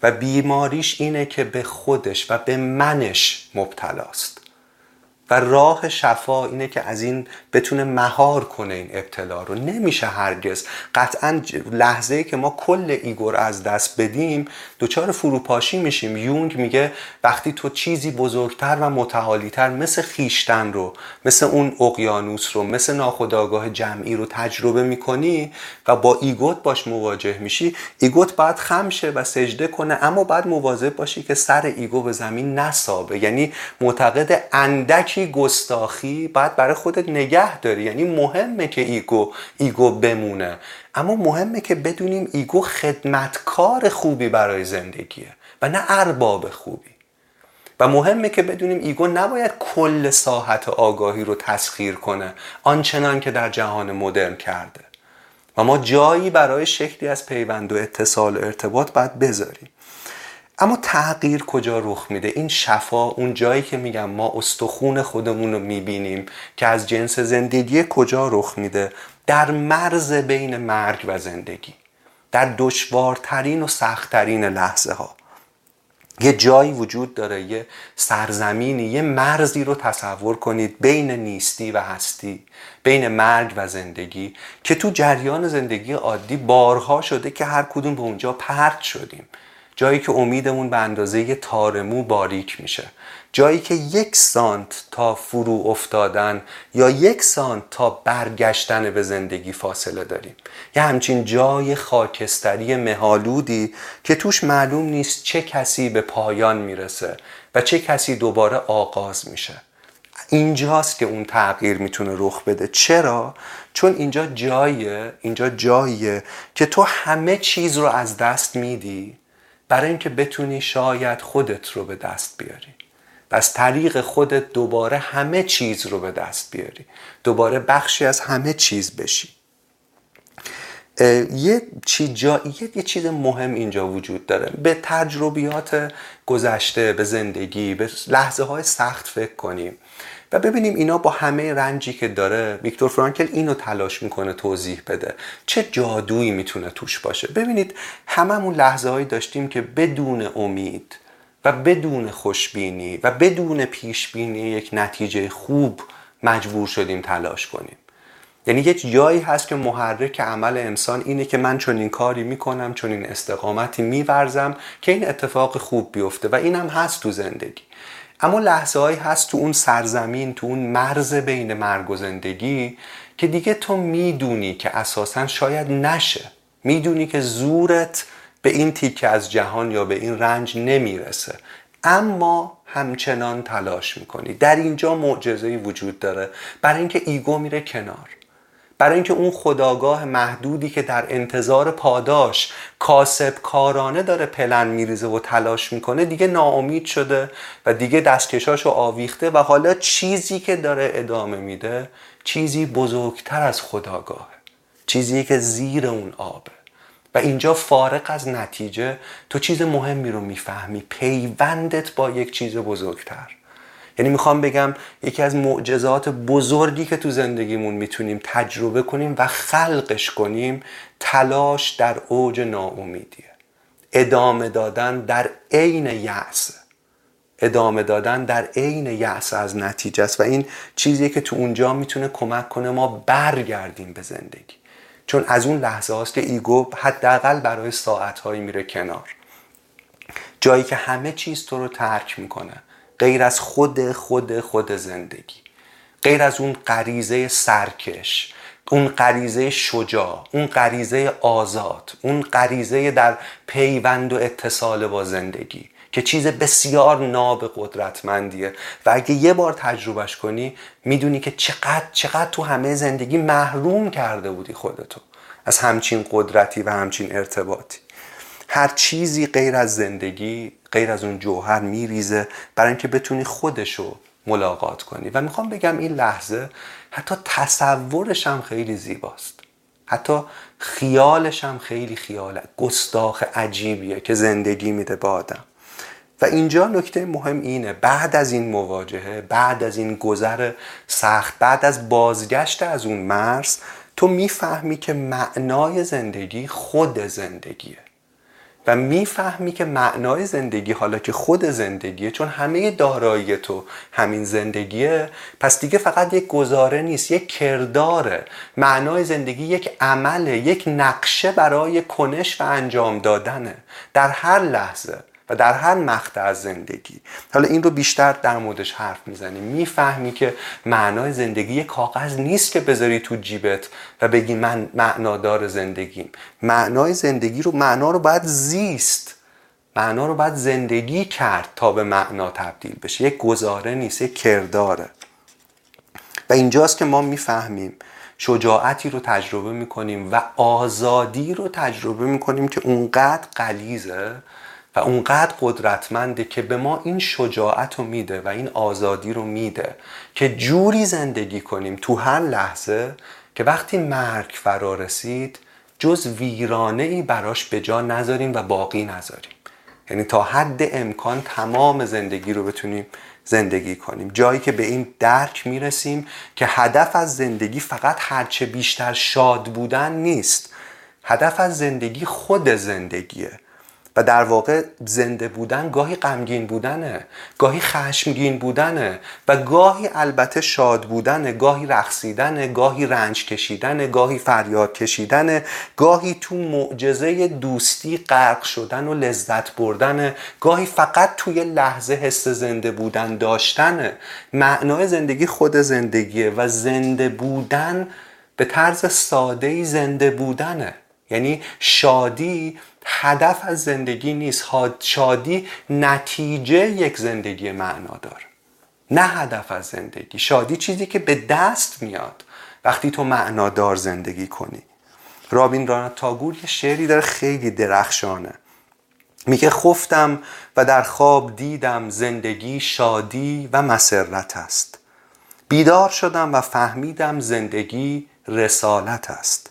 و بیماریش اینه که به خودش و به منش مبتلاست. و راه شفا اینه که از این بتونه مهار کنه این ابتلا رو. نمیشه هرگز. قطعا لحظه که ما کل ایگو رو از دست بدیم دچار فروپاشی میشیم. یونگ میگه وقتی تو چیزی بزرگتر و متعالیتر مثل خویشتن رو مثل اون اقیانوس رو مثل ناخودآگاه جمعی رو تجربه می‌کنی و با ایگوت باش مواجه میشی ایگوت باید خم شه و سجده کنه اما باید مواظب باشی که سر ایگو به زمین نسابه. یعنی معتقد اندکی گستاخی باید برای خودت نگه داری. یعنی مهمه که ایگو ایگو بمونه. اما مهمه که بدونیم ایگو خدمتکار خوبی برای زندگیه و نه ارباب خوبی. و مهمه که بدونیم ایگو نباید کل ساحت آگاهی رو تسخیر کنه آنچنان که در جهان مدرن کرده. و ما جایی برای شکلی از پیوند و اتصال و ارتباط باید بذاریم. اما تغییر کجا رخ میده؟ این شفا اون جایی که میگم ما استخون خودمون رو می‌بینیم که از جنس زندگی کجا رخ میده؟ در مرز بین مرگ و زندگی در دشوارترین و سختترین لحظه ها یه جایی وجود داره یه سرزمینی یه مرزی رو تصور کنید بین نیستی و هستی بین مرگ و زندگی که تو جریان زندگی عادی بارها شده که هر کدوم به اونجا پرت شدیم. جایی که امیدمون به اندازه یه تارمو باریک میشه. جایی که یک سانت تا فرو افتادن یا یک سانت تا برگشتن به زندگی فاصله داریم. یه همچین جای خاکستری مهالودی که توش معلوم نیست چه کسی به پایان می‌رسه و چه کسی دوباره آغاز میشه. اینجاست که اون تغییر می‌تونه رخ بده. چرا؟ چون اینجا جاییه اینجا جاییه که تو همه چیز رو از دست میدی. برای اینکه بتونی شاید خودت رو به دست بیاری. و از طریق خودت دوباره همه چیز رو به دست بیاری. دوباره بخشی از همه چیز بشی. یه چی جا... یه چیز مهم اینجا وجود داره. به تجربیات گذشته به زندگی به لحظه های سخت فکر کنیم و ببینیم اینا با همه رنجی که داره ویکتور فرانکل اینو تلاش می‌کنه توضیح بده. چه جادویی می‌تونه توش باشه؟ ببینید هممون لحظه هایی داشتیم که بدون امید و بدون خوشبینی و بدون پیشبینی یک نتیجه خوب مجبور شدیم تلاش کنیم. یعنی یک جایی هست که محرک عمل انسان اینه که من چون این کاری می‌کنم چون این استقامتی میورزم که این اتفاق خوب بیفته و اینم هست تو زندگی. اما لحظه هایی هست تو اون سرزمین تو اون مرز بین مرگ و زندگی که دیگه تو می‌دونی که اساسا شاید نشه. می‌دونی که زورت به این تیکه از جهان یا به این رنج نمی‌رسه. اما همچنان تلاش می‌کنی. در اینجا معجزه‌ای وجود داره. برای اینکه ایگو میره کنار. برای اینکه اون خداگاه محدودی که در انتظار پاداش کاسب کارانه داره پلن میریزه و تلاش می‌کنه دیگه ناامید شده و دیگه دستکشاشو آویخته و حالا چیزی که داره ادامه میده چیزی بزرگتر از خداگاهه چیزی که زیر اون آبه. و اینجا فارق از نتیجه تو چیز مهمی رو می‌فهمی پیوندت با یک چیز بزرگتر. یعنی می‌خوام بگم یکی از معجزات بزرگی که تو زندگیمون می‌تونیم تجربه کنیم و خلقش کنیم تلاش در اوج ناامیدیه. ادامه دادن در عین یأس. ادامه دادن در عین یأس از نتیجه است. و این چیزیه که تو اونجا می‌تونه کمک کنه ما برگردیم به زندگی. چون از اون لحظه هاست که ایگو حداقل برای ساعتهایی میره کنار. جایی که همه چیز تو رو ترک می‌کنه. غیر از خود خود خود زندگی. غیر از اون غریزه سرکش اون غریزه شجاع اون غریزه آزاد اون غریزه در پیوند و اتصال با زندگی که چیز بسیار ناب قدرتمندیه و اگه یه بار تجربهش کنی می‌دونی که چقدر چقدر تو همه زندگی محروم کرده بودی خودتو. از همچین قدرتی و همچین ارتباطی. هر چیزی غیر از زندگی غیر از اون جوهر میریزه برای اینکه بتونی خودشو ملاقات کنی. و می‌خوام بگم این لحظه حتی تصورش هم خیلی زیباست. حتی خیالش هم خیلی خیال گستاخ عجیبیه که زندگی میده به آدم. و اینجا نکته مهم اینه بعد از این مواجهه بعد از این گذر سخت بعد از بازگشت از اون مرز تو می‌فهمی که معنای زندگی خود زندگیه. و می‌فهمی که معنای زندگی حالا که خود زندگیه چون همه دارایی تو همین زندگیه پس دیگه فقط یک گزاره نیست یک کرداره. معنای زندگی یک عمله یک نقشه برای کنش و انجام دادنه. در هر لحظه. و در هر مقطع از زندگی. حالا این رو بیشتر در موردش حرف می‌زنیم. می‌فهمی که معنای زندگی یک کاغذ نیست که بذاری تو جیبت و بگی من معنادار زندگیم. معنای زندگی رو معنا رو باید زیست. معنا رو باید زندگی کرد تا به معنا تبدیل بشه. یک گزاره نیست یک کرداره. و اینجاست که ما می‌فهمیم شجاعتی رو تجربه می‌کنیم و آزادی رو تجربه می‌کنیم که اونقدر قلیزه و اونقدر قدرتمنده که به ما این شجاعت رو میده و این آزادی رو میده که جوری زندگی کنیم تو هر لحظه که وقتی مرگ فرا رسید جز ویرانه ای براش به جا نذاریم و باقی نذاریم. یعنی تا حد امکان تمام زندگی رو بتونیم زندگی کنیم. جایی که به این درک می‌رسیم که هدف از زندگی فقط هرچه بیشتر شاد بودن نیست. هدف از زندگی خود زندگیه. و در واقع زنده بودن گاهی غمگین بودنه گاهی خشمگین بودنه و گاهی البته شاد بودنه گاهی رقصیدنه گاهی رنج کشیدنه گاهی فریاد کشیدنه گاهی تو معجزه دوستی غرق شدن و لذت بردنه گاهی فقط توی لحظه حس زنده بودن داشتنه. معنای زندگی خود زندگیه و زنده بودن به طرز ساده زنده بودنه. یعنی شادی هدف از زندگی نیست. شادی نتیجه یک زندگی معنادار نه هدف از زندگی. شادی چیزی که به دست میاد. وقتی تو معنادار زندگی کنی. رابین رانا تاگور یه شعری داره خیلی درخشانه. میگه خفتم و در خواب دیدم زندگی شادی و مسرت است. بیدار شدم و فهمیدم زندگی رسالت است.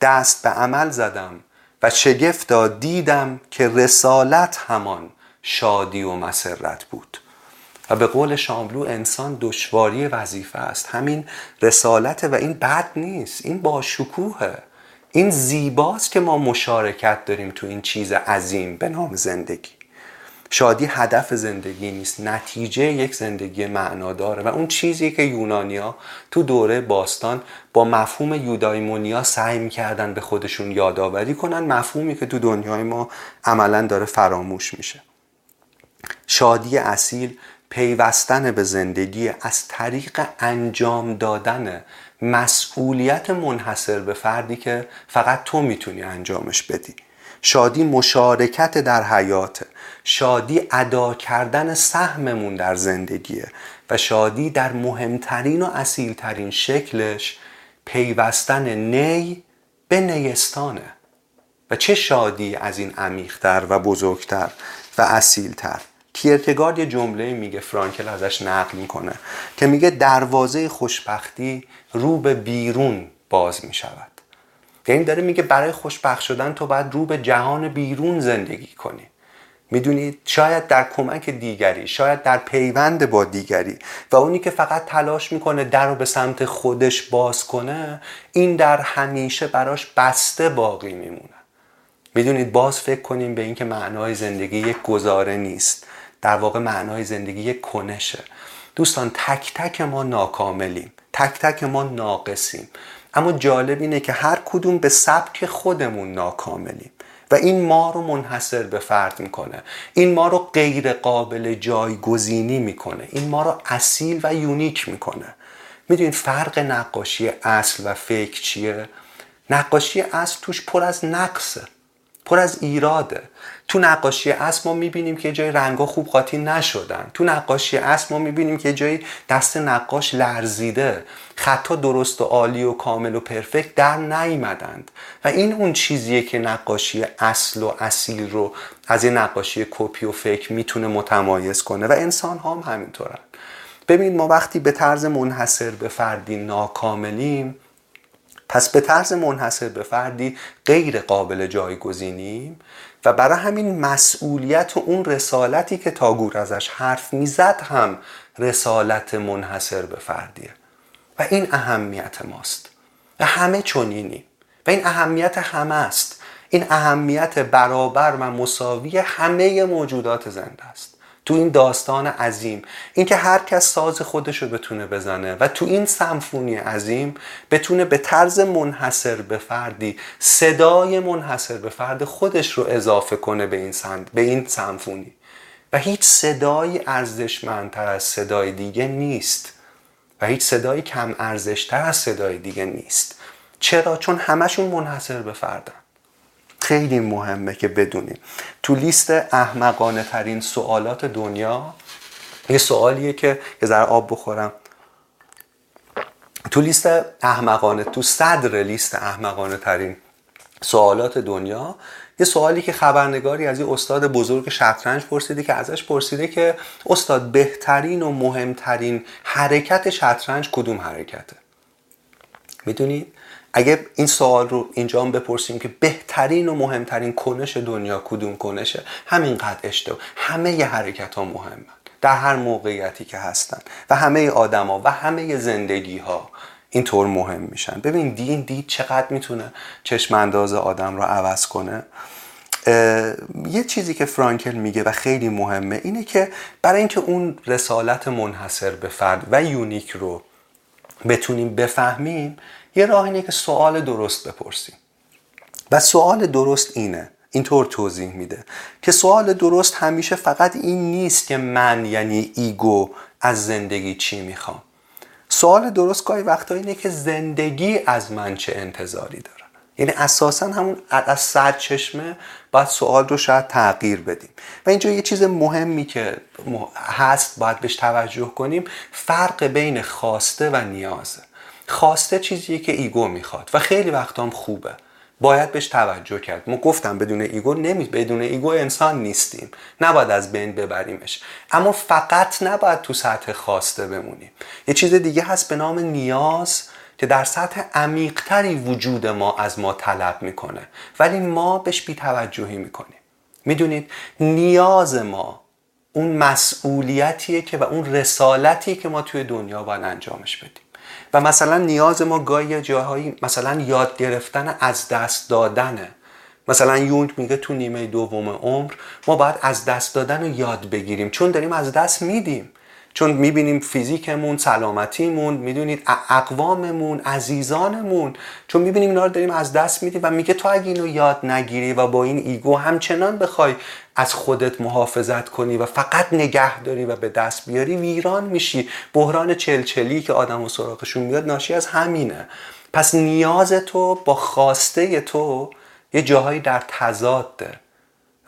دست به عمل زدم. و شگفتا دیدم که رسالت همان شادی و مسرت بود. و به قول شاملو انسان دشواری وظیفه است. همین رسالت و این بد نیست. این با شکوهه این زیباست که ما مشارکت داریم تو این چیز عظیم به نام زندگی. شادی هدف زندگی نیست نتیجه یک زندگی معناداره. و اون چیزی که یونانیا تو دوره باستان با مفهوم یودایمونیا سعی می‌کردن به خودشون یادآوری کنن مفهومی که تو دنیای ما عملا داره فراموش میشه. شادی اصیل پیوستن به زندگی از طریق انجام دادن مسئولیت منحصر به فردی که فقط تو می‌تونی انجامش بدی. شادی مشارکت در حیات شادی ادا کردن سهممون در زندگیه و شادی در مهمترین و اصیلترین شکلش پیوستن نی به نیستانه. و چه شادی از این عمیقتر و بزرگتر و اصیلتر؟ کیرکگارد یه جمله میگه فرانکل ازش نقل می‌کنه که میگه دروازه خوشبختی رو به بیرون باز می‌شود. یعنی داره میگه برای خوشبخت شدن تو باید رو به جهان بیرون زندگی کنی. می‌دونید شاید در کمک دیگری شاید در پیوند با دیگری. و اونی که فقط تلاش می‌کنه در رو به سمت خودش باز کنه این در همیشه براش بسته باقی میمونه. می‌دونید باز فکر کنیم به اینکه معنای زندگی یک گزاره نیست. در واقع معنای زندگی یک کنشه. دوستان تک تک ما ناکاملیم. تک تک ما ناقصیم. اما جالب اینه که هر کدوم به سبک خودمون ناکاملیم و این ما رو منحصر به فرد می‌کنه. این ما رو غیر قابل جایگزینی می‌کنه. این ما رو اصیل و یونیک می‌کنه. می‌دونید فرق نقاشی اصل و فکر چیه؟ نقاشی اصل توش پر از نقصه پر از ایراده. تو نقاشی اصل ما می‌بینیم که جای رنگا خوب قاطی نشدن. تو نقاشی اصل ما می‌بینیم که جایی دست نقاش لرزیده. خطا درست و عالی و کامل و پرفکت در نیمدند و این اون چیزیه که نقاشی اصل و اصیل رو از این نقاشی کپی و فکر می‌تونه متمایز کنه. و انسان ها هم همینطورن. ببین ما وقتی به طرز منحصر به فردی ناکاملیم پس به طرز منحصر به فردی غیر قابل جایگزینیم. و برای همین مسئولیت و اون رسالتی که تاگور ازش حرف می‌زد هم رسالت منحصر به فردیه. و این اهمیت ماست. و همه چنینیم و این اهمیت همه است. این اهمیت برابر و مساوی همه موجودات زنده است. تو این داستان عظیم. اینکه هر کس ساز خودش رو بتونه بزنه و تو این سمفونی عظیم بتونه به طرز منحصر به فردی صدای منحصر به فرد خودش رو اضافه کنه به این, سند، به این سمفونی. و هیچ صدایی ارزشمندتر از صدای دیگه نیست. و هیچ صدایی کم ارزشتر از صدای دیگه نیست. چرا؟ چون همشون منحصر به فردن. خیلی مهمه که بدونیم. تو لیست احمقانه ترین سوالات دنیا یه سوالیه که یه ذره آب بخورم. تو لیست احمقانه تو صدر لیست احمقانه ترین سوالات دنیا یه سوالی که خبرنگاری از یه استاد بزرگ شطرنج پرسیده که ازش پرسیده که استاد بهترین و مهمترین حرکت شطرنج کدوم حرکته؟ می‌دونید اگه این سوال رو اینجا هم بپرسیم که بهترین و مهمترین کنش دنیا کدوم کنشه؟ همینقدر اشتباه. همه ی حرکت ها مهمن. در هر موقعیتی که هستن. و همه آدما و همه زندگی ها اینطور مهم میشن. ببین دین دید چقدر می‌تونه چشم انداز آدم رو عوض کنه؟ یه چیزی که فرانکل میگه و خیلی مهمه اینه که برای اینکه اون رسالت منحصر به فرد و unique رو بتونیم بفهمیم یه راه اینه که سوال درست بپرسیم. و سوال درست اینه اینطور توضیح میده که سوال درست همیشه فقط این نیست که من یعنی ایگو از زندگی چی می‌خوام. سوال درست گاهی وقتا اینه که زندگی از من چه انتظاری داره. یعنی اساسا همون از سرچشمه باید سوال رو شاید تغییر بدیم. و اینجا یه چیز مهمی که هست باید بهش توجه کنیم فرق بین خواسته و نیازه. خواسته چیزیه که ایگو می‌خواد و خیلی وقت هم خوبه. باید بهش توجه کرد. ما گفتم بدون ایگو نمی بدون ایگو انسان نیستیم. نباید از بین ببریمش. اما فقط نباید تو سطح خواسته بمونیم. یه چیز دیگه هست به نام نیاز که در سطح عمیقتری وجود ما از ما طلب می‌کنه. ولی ما بهش بیتوجهی می‌کنیم. می‌دونید؟ نیاز ما اون مسئولیتیه که و اون رسالتیه که ما توی دنیا باید انجامش بدیم. و مثلا نیاز ما گاهی جاهایی مثلا یاد گرفتن از دست دادنه. مثلا یونگ میگه تو نیمه دوم عمر ما باید از دست دادن رو یاد بگیریم. چون داریم از دست میدیم. چون می‌بینیم فیزیکمون سلامتیمون می‌دونید اقواممون عزیزانمون. چون می‌بینیم اینا رو داریم از دست میدیم و میگه تو اگه اینو یاد نگیری و با این ایگو همچنان بخوای از خودت محافظت کنی و فقط نگه داری و به دست بیاری ویران میشی. بحران چلچلی که آدم و سراغشون میاد ناشی از همینه. پس نیاز تو با خواسته تو یه جاهایی در تضاده.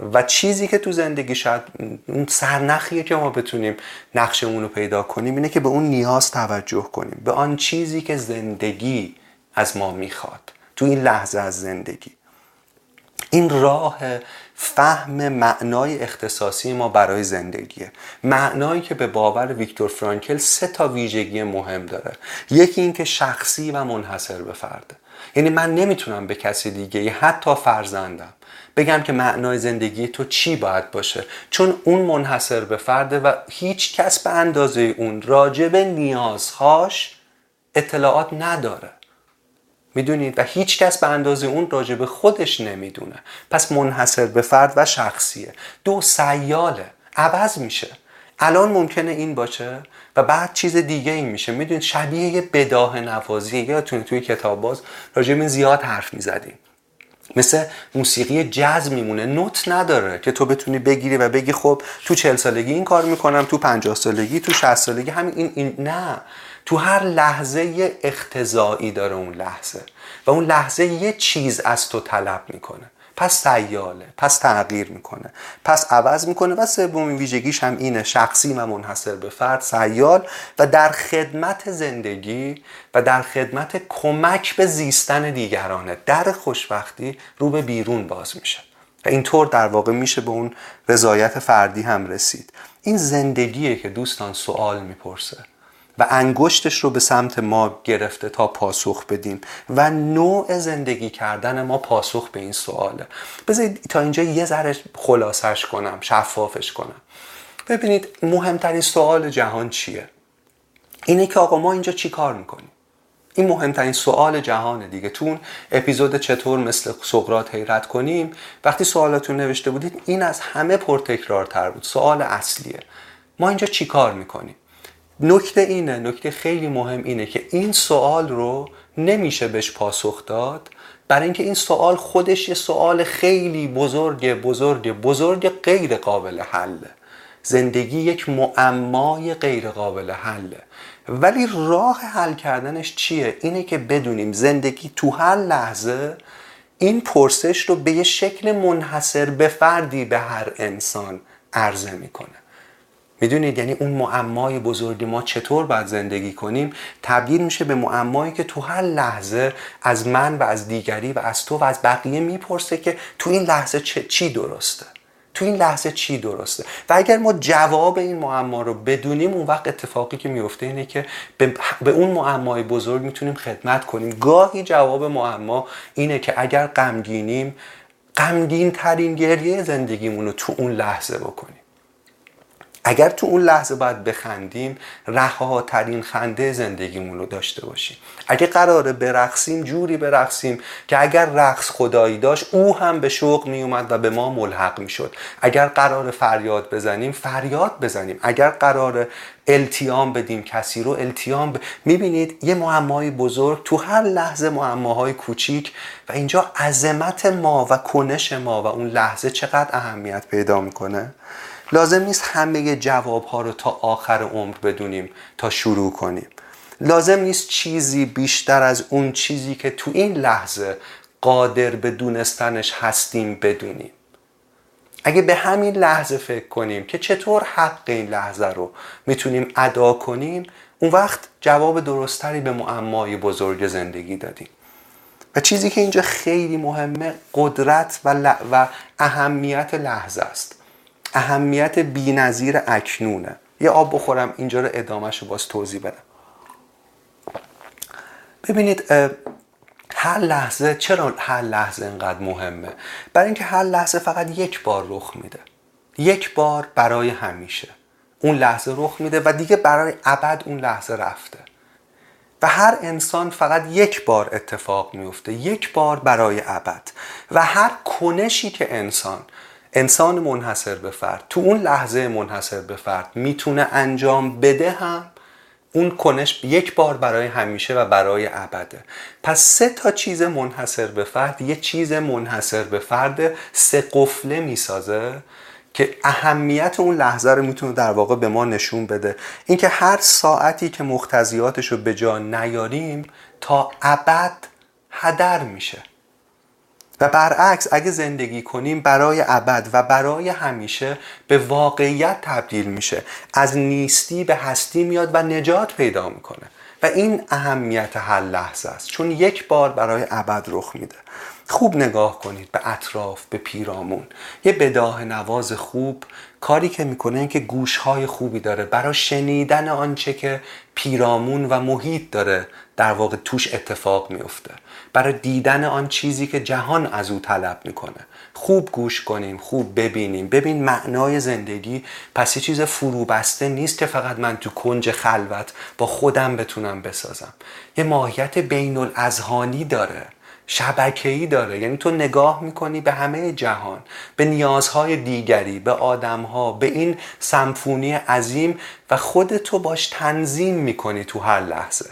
و چیزی که تو زندگی شاید اون سرنخیه که ما بتونیم نقشمون رو پیدا کنیم اینه که به اون نیاز توجه کنیم به آن چیزی که زندگی از ما می‌خواد تو این لحظه از زندگی. این راه فهم معنای اختصاصی ما برای زندگیه. معنایی که به باور ویکتور فرانکل سه تا ویژگی مهم داره. یکی اینکه شخصی و منحصر به فرده یعنی من نمی‌تونم به کسی دیگه حتی فرزندم بگم که معنای زندگی تو چی باید باشه؟ چون اون منحصر به فرده و هیچ کس به اندازه اون راجب نیازهاش اطلاعات نداره. می‌دونید؟ و هیچ کس به اندازه اون راجب خودش نمی‌دونه. پس منحصر به فرد و شخصیه. دو سیاله. عوض میشه. الان ممکنه این باشه و بعد چیز دیگه این میشه. می‌دونید؟ شبیه یه بداه نوازی. یادتونه توی کتاب باز راجع این زیاد حرف می‌زدیم. مثل موسیقی جز میمونه. نوت نداره که تو بتونی بگیری و بگی خب تو چل سالگی این کار می‌کنم تو پنجاه سالگی تو شهست سالگی همین این, این نه. تو هر لحظه یه اختزایی داره اون لحظه و اون لحظه یه چیز از تو طلب می‌کنه. پس سیاله پس تغییر می‌کنه پس عوض می‌کنه و سومین ویژگیش هم اینه شخصی و منحصر به فرد سیال و در خدمت زندگی و در خدمت کمک به زیستن دیگرانه. در خوشبختی رو به بیرون باز میشه و اینطور در واقع میشه به اون رضایت فردی هم رسید. این زندگیه که دوستان سوال می‌پرسه. و انگشتش رو به سمت ما گرفته تا پاسخ بدیم و نوع زندگی کردن ما پاسخ به این سواله. بذارید تا اینجا یه ذره خلاصش کنم شفافش کنم. ببینید مهمترین سوال جهان چیه؟ اینه که آقا ما اینجا چی کار می‌کنیم؟ این مهمترین سوال جهانه دیگه. تو اون اپیزود چطور مثل سقرات حیرت کنیم وقتی سوالاتون نوشته بودید این از همه پرتکرارتر بود. سوال اصلیه. ما اینجا چی کار می‌کنیم؟ نکته اینه نکته خیلی مهم اینه که این سوال رو نمیشه بهش پاسخ داد. برای اینکه این سوال خودش یه سوال خیلی بزرگ بزرگ بزرگ غیر قابل حله زندگی یک معمای غیر قابل حله ولی راه حل کردنش چیه؟ اینه که بدونیم زندگی تو هر لحظه این پرسش رو به یه شکل منحصر به فردی به هر انسان عرضه می‌کنه. می‌دونید یعنی اون معمای بزرگی ما چطور باید زندگی کنیم؟ تبدیل میشه به معمایی که تو هر لحظه از من و از دیگری و از تو و از بقیه می‌پرسه که تو این لحظه چی درسته؟ تو این لحظه چی درسته؟ و اگر ما جواب این معما رو بدونیم اون وقت اتفاقی که میفته اینه که به, اون معمای بزرگ می‌تونیم خدمت کنیم. گاهی جواب معما اینه که اگر غمگینیم غمگین ترین گریه زندگیمون رو تو اون لحظه بکنیم. اگر تو اون لحظه باید بخندیم رهاترین خنده زندگیمون رو داشته باشیم. اگه قراره برقصیم جوری برقصیم که اگر رقص خدایی داشت او هم به شوق می اومد و به ما ملحق می شد اگر قرار فریاد بزنیم فریاد بزنیم. اگر قرار التیام بدیم کسی رو التیام ب... می‌بینید یه معمای بزرگ تو هر لحظه معماهای کوچیک و اینجا عظمت ما و کنش ما و اون لحظه چقدر اهمیت پیدا می‌کنه؟ لازم نیست همه جواب ها رو تا آخر عمر بدونیم تا شروع کنیم. لازم نیست چیزی بیشتر از اون چیزی که تو این لحظه قادر به دونستنش هستیم بدونیم. اگه به همین لحظه فکر کنیم که چطور حق این لحظه رو می‌تونیم ادا کنیم اون وقت جواب درستری به معمای بزرگ زندگی دادیم. و چیزی که اینجا خیلی مهمه قدرت و, و اهمیت لحظه است. اهمیت بینظیر اکنونه. یه آب بخورم اینجا رو ادامهش رو باز توضیح بدم. ببینید هر لحظه چرا هر لحظه انقدر مهمه؟ برای اینکه هر لحظه فقط یک بار رخ میده. یک بار برای همیشه. اون لحظه رخ میده و دیگه برای ابد اون لحظه رفته. و هر انسان فقط یک بار اتفاق میفته. یک بار برای ابد. و هر کنشی که انسان انسان منحصر به فرد. تو اون لحظه منحصر به فرد. می‌تونه انجام بده هم اون کنش یک بار برای همیشه و برای ابده. پس سه تا چیز منحصر به فرد. یه چیز منحصر به فرد سه قفله می‌سازه که اهمیت اون لحظه رو می‌تونه در واقع به ما نشون بده. اینکه هر ساعتی که مختزیاتش رو به جا نیاریم تا ابد هدر میشه. و برعکس اگه زندگی کنیم برای ابد و برای همیشه به واقعیت تبدیل میشه. از نیستی به هستی میاد و نجات پیدا می‌کنه. و این اهمیت هر لحظه است. چون یک بار برای ابد رخ میده. خوب نگاه کنید به اطراف به پیرامون. یه بداه نواز خوب کاری که می‌کنه این که گوشهای خوبی داره. برای شنیدن آنچه که پیرامون و محیط داره در واقع توش اتفاق میفته برای دیدن آن چیزی که جهان از او طلب می‌کنه. خوب گوش کنیم خوب ببینیم. ببین معنای زندگی. پس یه چیز فروبسته نیست که فقط من تو کنج خلوت با خودم بتونم بسازم. یه ماهیت بین الازهانی داره. شبکه‌ای داره. یعنی تو نگاه می‌کنی به همه جهان به نیازهای دیگری به آدمها به این سمفونی عظیم و خودتو باش تنظیم می‌کنی تو هر لحظه.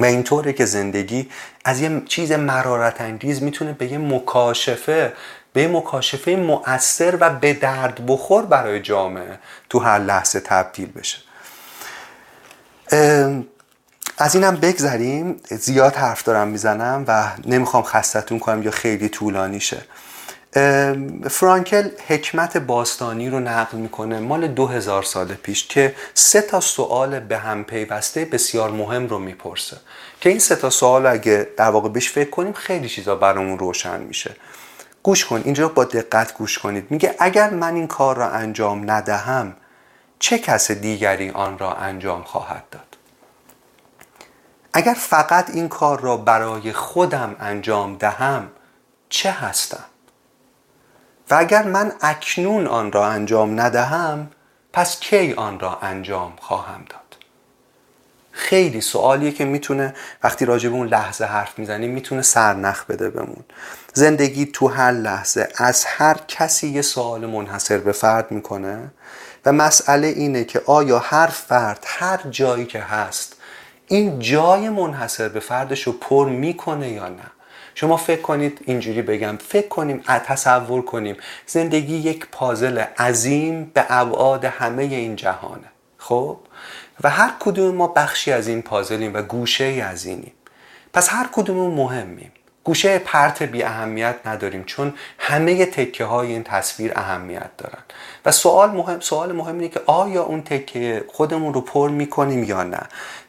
و اینطوره که زندگی از یه چیز مرارت انگیز می‌تونه به یه مکاشفه به یه مکاشفه مؤثر و به درد بخور برای جامعه تو هر لحظه تبدیل بشه. از اینم بگذریم. زیاد حرف دارم می‌زنم و نمی‌خوام خستتون کنم یا خیلی طولانی شه. فرانکل حکمت باستانی رو نقل می‌کنه مال دو هزار سال پیش که سه تا سوال به هم پیوسته بسیار مهم رو می‌پرسه. که این سه تا سوال اگه در واقع بهش فکر کنیم خیلی چیزا برامون روشن میشه. گوش کن اینجا با دقت گوش کنید. میگه اگر من این کار را انجام ندهم چه کس دیگری آن را انجام خواهد داد؟ اگر فقط این کار را برای خودم انجام دهم چه هستم؟ و اگر من اکنون آن را انجام ندهم پس کی آن را انجام خواهم داد؟ خیلی سوالیه که می‌تونه وقتی راجع به اون لحظه حرف می‌زنیم می‌تونه سرنخ بده بمون زندگی تو هر لحظه از هر کسی یه سوال منحصر به فرد می‌کنه و مسئله اینه که آیا هر فرد هر جایی که هست این جای منحصر به فردش رو پر می‌کنه یا نه؟ شما فکر کنید اینجوری بگم فکر کنیم تصور کنیم زندگی یک پازل عظیم به ابعاد همه این جهانه. خب؟ و هر کدوم ما بخشی از این پازلیم و گوشه ای از اینیم. پس هر کدوم مهمیم. گوشه پرت بی اهمیت نداریم چون همه تکه های این تصویر اهمیت دارن. و سوال مهم سوال مهم اینه که آیا اون تکه خودمون رو پر می‌کنیم یا نه؟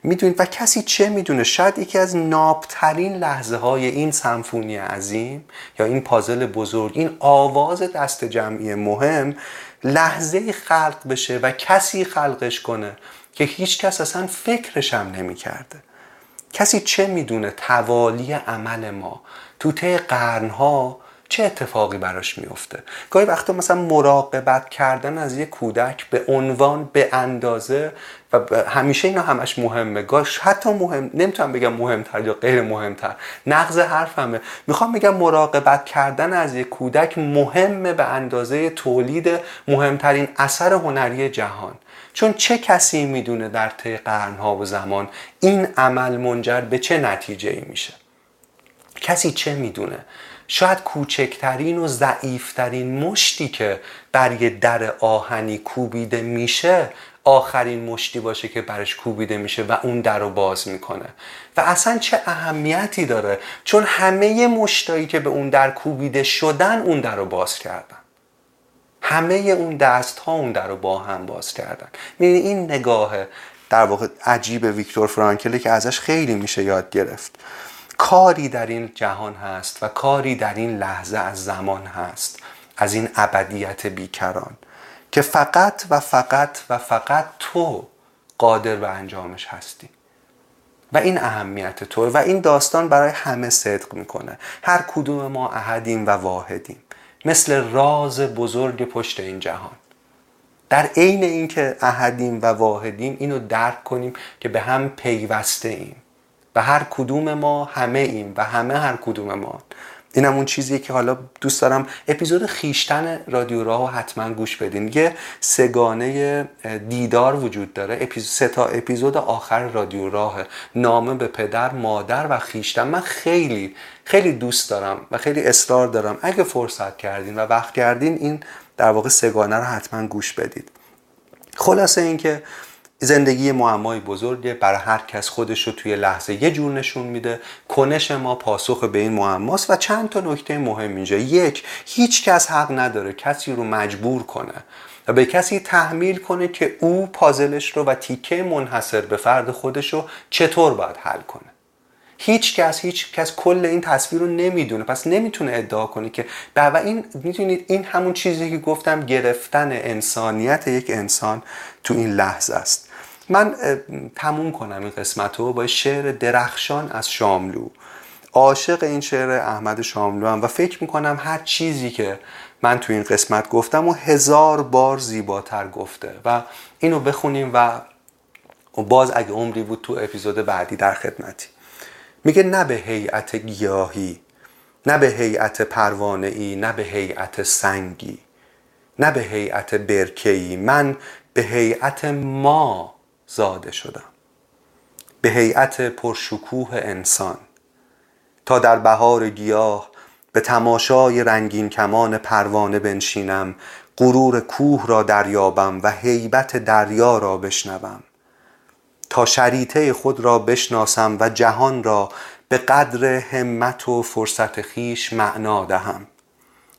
می‌دونید و کسی چه می‌دونه؟ شاید یکی از نابترین لحظه های این سمفونی عظیم یا این پازل بزرگ این آواز دست جمعی مهم لحظه خلق بشه و کسی خلقش کنه که هیچ کس اصلا فکرش هم نمی‌کرده. کسی چه می‌دونه توالی عمل ما تو طی قرنها چه اتفاقی براش میفته گاهی وقتا مثلا مراقبت کردن از یه کودک به عنوان به اندازه و همیشه اینا همش مهمه. گاش حتی مهم نمی‌تونم بگم مهمتر یا غیر مهمتر. نقض حرفمه. می‌خوام بگم مراقبت کردن از یه کودک مهمه به اندازه تولید مهمترین اثر هنری جهان. چون چه کسی می‌دونه در طی قرنها و زمان این عمل منجر به چه نتیجه ای میشه؟ کسی چه می‌دونه؟ شاید کوچکترین و ضعیفترین مشتی که بر یه در آهنی کوبیده میشه آخرین مشتی باشه که برش کوبیده میشه و اون در رو باز می‌کنه. و اصلا چه اهمیتی داره؟ چون همه مشتایی که به اون در کوبیده شدن اون در رو باز کردن. همه اون دست ها اون در رو با هم باز کردن. می‌بینی این نگاه در واقع عجیب ویکتور فرانکلی که ازش خیلی میشه یاد گرفت. کاری در این جهان هست و کاری در این لحظه از زمان هست از این ابدیت بیکران که فقط و فقط و فقط تو قادر به انجامش هستی. و این اهمیت تو و این داستان برای همه صدق می‌کنه. هر کدوم ما احدیم و واحدیم. مثل راز بزرگ پشت این جهان. در عین اینکه احدیم و واحدیم اینو درک کنیم که به هم پیوسته ایم. و هر کدوم ما همه ایم و همه هر کدوم ما. این اون چیزیه که حالا دوست دارم اپیزود خیشتن رادیو راه حتما گوش بدین. یه سگانه دیدار وجود داره. سه تا اپیزود آخر رادیو راه نامه به پدر مادر و خیشتن. من خیلی خیلی دوست دارم و خیلی اصرار دارم. اگه فرصت کردین و وقت کردین این در واقع سگانه رو حتما گوش بدید. خلاصه اینکه زندگی معمایی بزرگه. برای هر کس خودش رو توی لحظه یه جور نشون میده. کنش ما پاسخ به این معماست و چند تا نکته مهم اینجا. یک هیچ کس حق نداره کسی رو مجبور کنه و به کسی تحمیل کنه که او پازلش رو و تیکه منحصر به فرد خودش رو چطور باید حل کنه. هیچ کس هیچ کس کل این تصویر رو نمی‌دونه. پس نمی‌تونه ادعا کنه که و این می‌تونید این همون چیزی که گفتم گرفتن انسانیت یک انسان تو این لحظه است. من تموم کنم این قسمت رو با شعر درخشان از شاملو. عاشق این شعر احمد شاملو هم و فکر می‌کنم هر چیزی که من تو این قسمت گفتم و هزار بار زیباتر گفته. و اینو بخونیم و باز اگه عمری بود تو اپیزود بعدی در خدمتی. میگه نه به هیئت گیاهی نه به هیئت پروانه ای نه به هیئت سنگی نه به هیئت برکه‌ای. من به هیئت ما زاده شدم به هیئت پرشکوه انسان. تا در بهار گیاه به تماشای رنگین کمان پروانه بنشینم غرور کوه را دریابم و هیبت دریا را بشنوم. تا شریطه خود را بشناسم و جهان را به قدر همت و فرصت خیش معنا دهم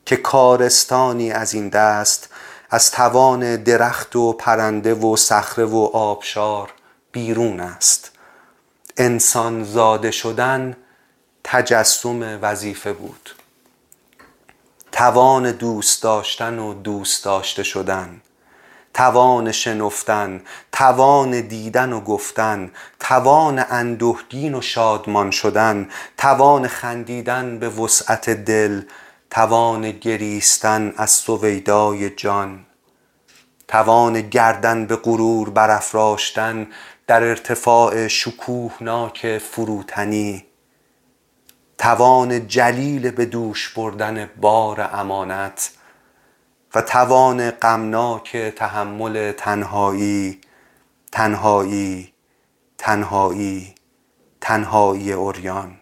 که کارستانی از این دست از توان درخت و پرنده و صخره و آبشار بیرون است. انسان زاده شدن تجسم وظیفه بود. توان دوست داشتن و دوست داشته شدن توان شنفتن توان دیدن و گفتن توان اندوهگین و شادمان شدن توان خندیدن به وسعت دل توان گریستن از سویدای جان توان گردن به غرور برافراشتن در ارتفاع شکوهناک فروتنی توان جلیل به دوش بردن بار امانت و توان غمناک تحمل تنهایی تنهایی تنهایی تنهایی اوریان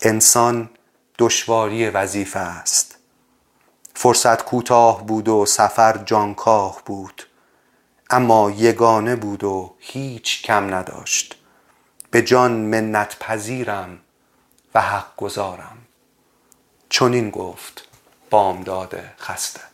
انسان دشواری وظیفه است. فرصت کوتاه بود و سفر جانکاه بود. اما یگانه بود و هیچ کم نداشت. به جان منت پذیرم و حق گذارم چنین گفت بامداد خسته.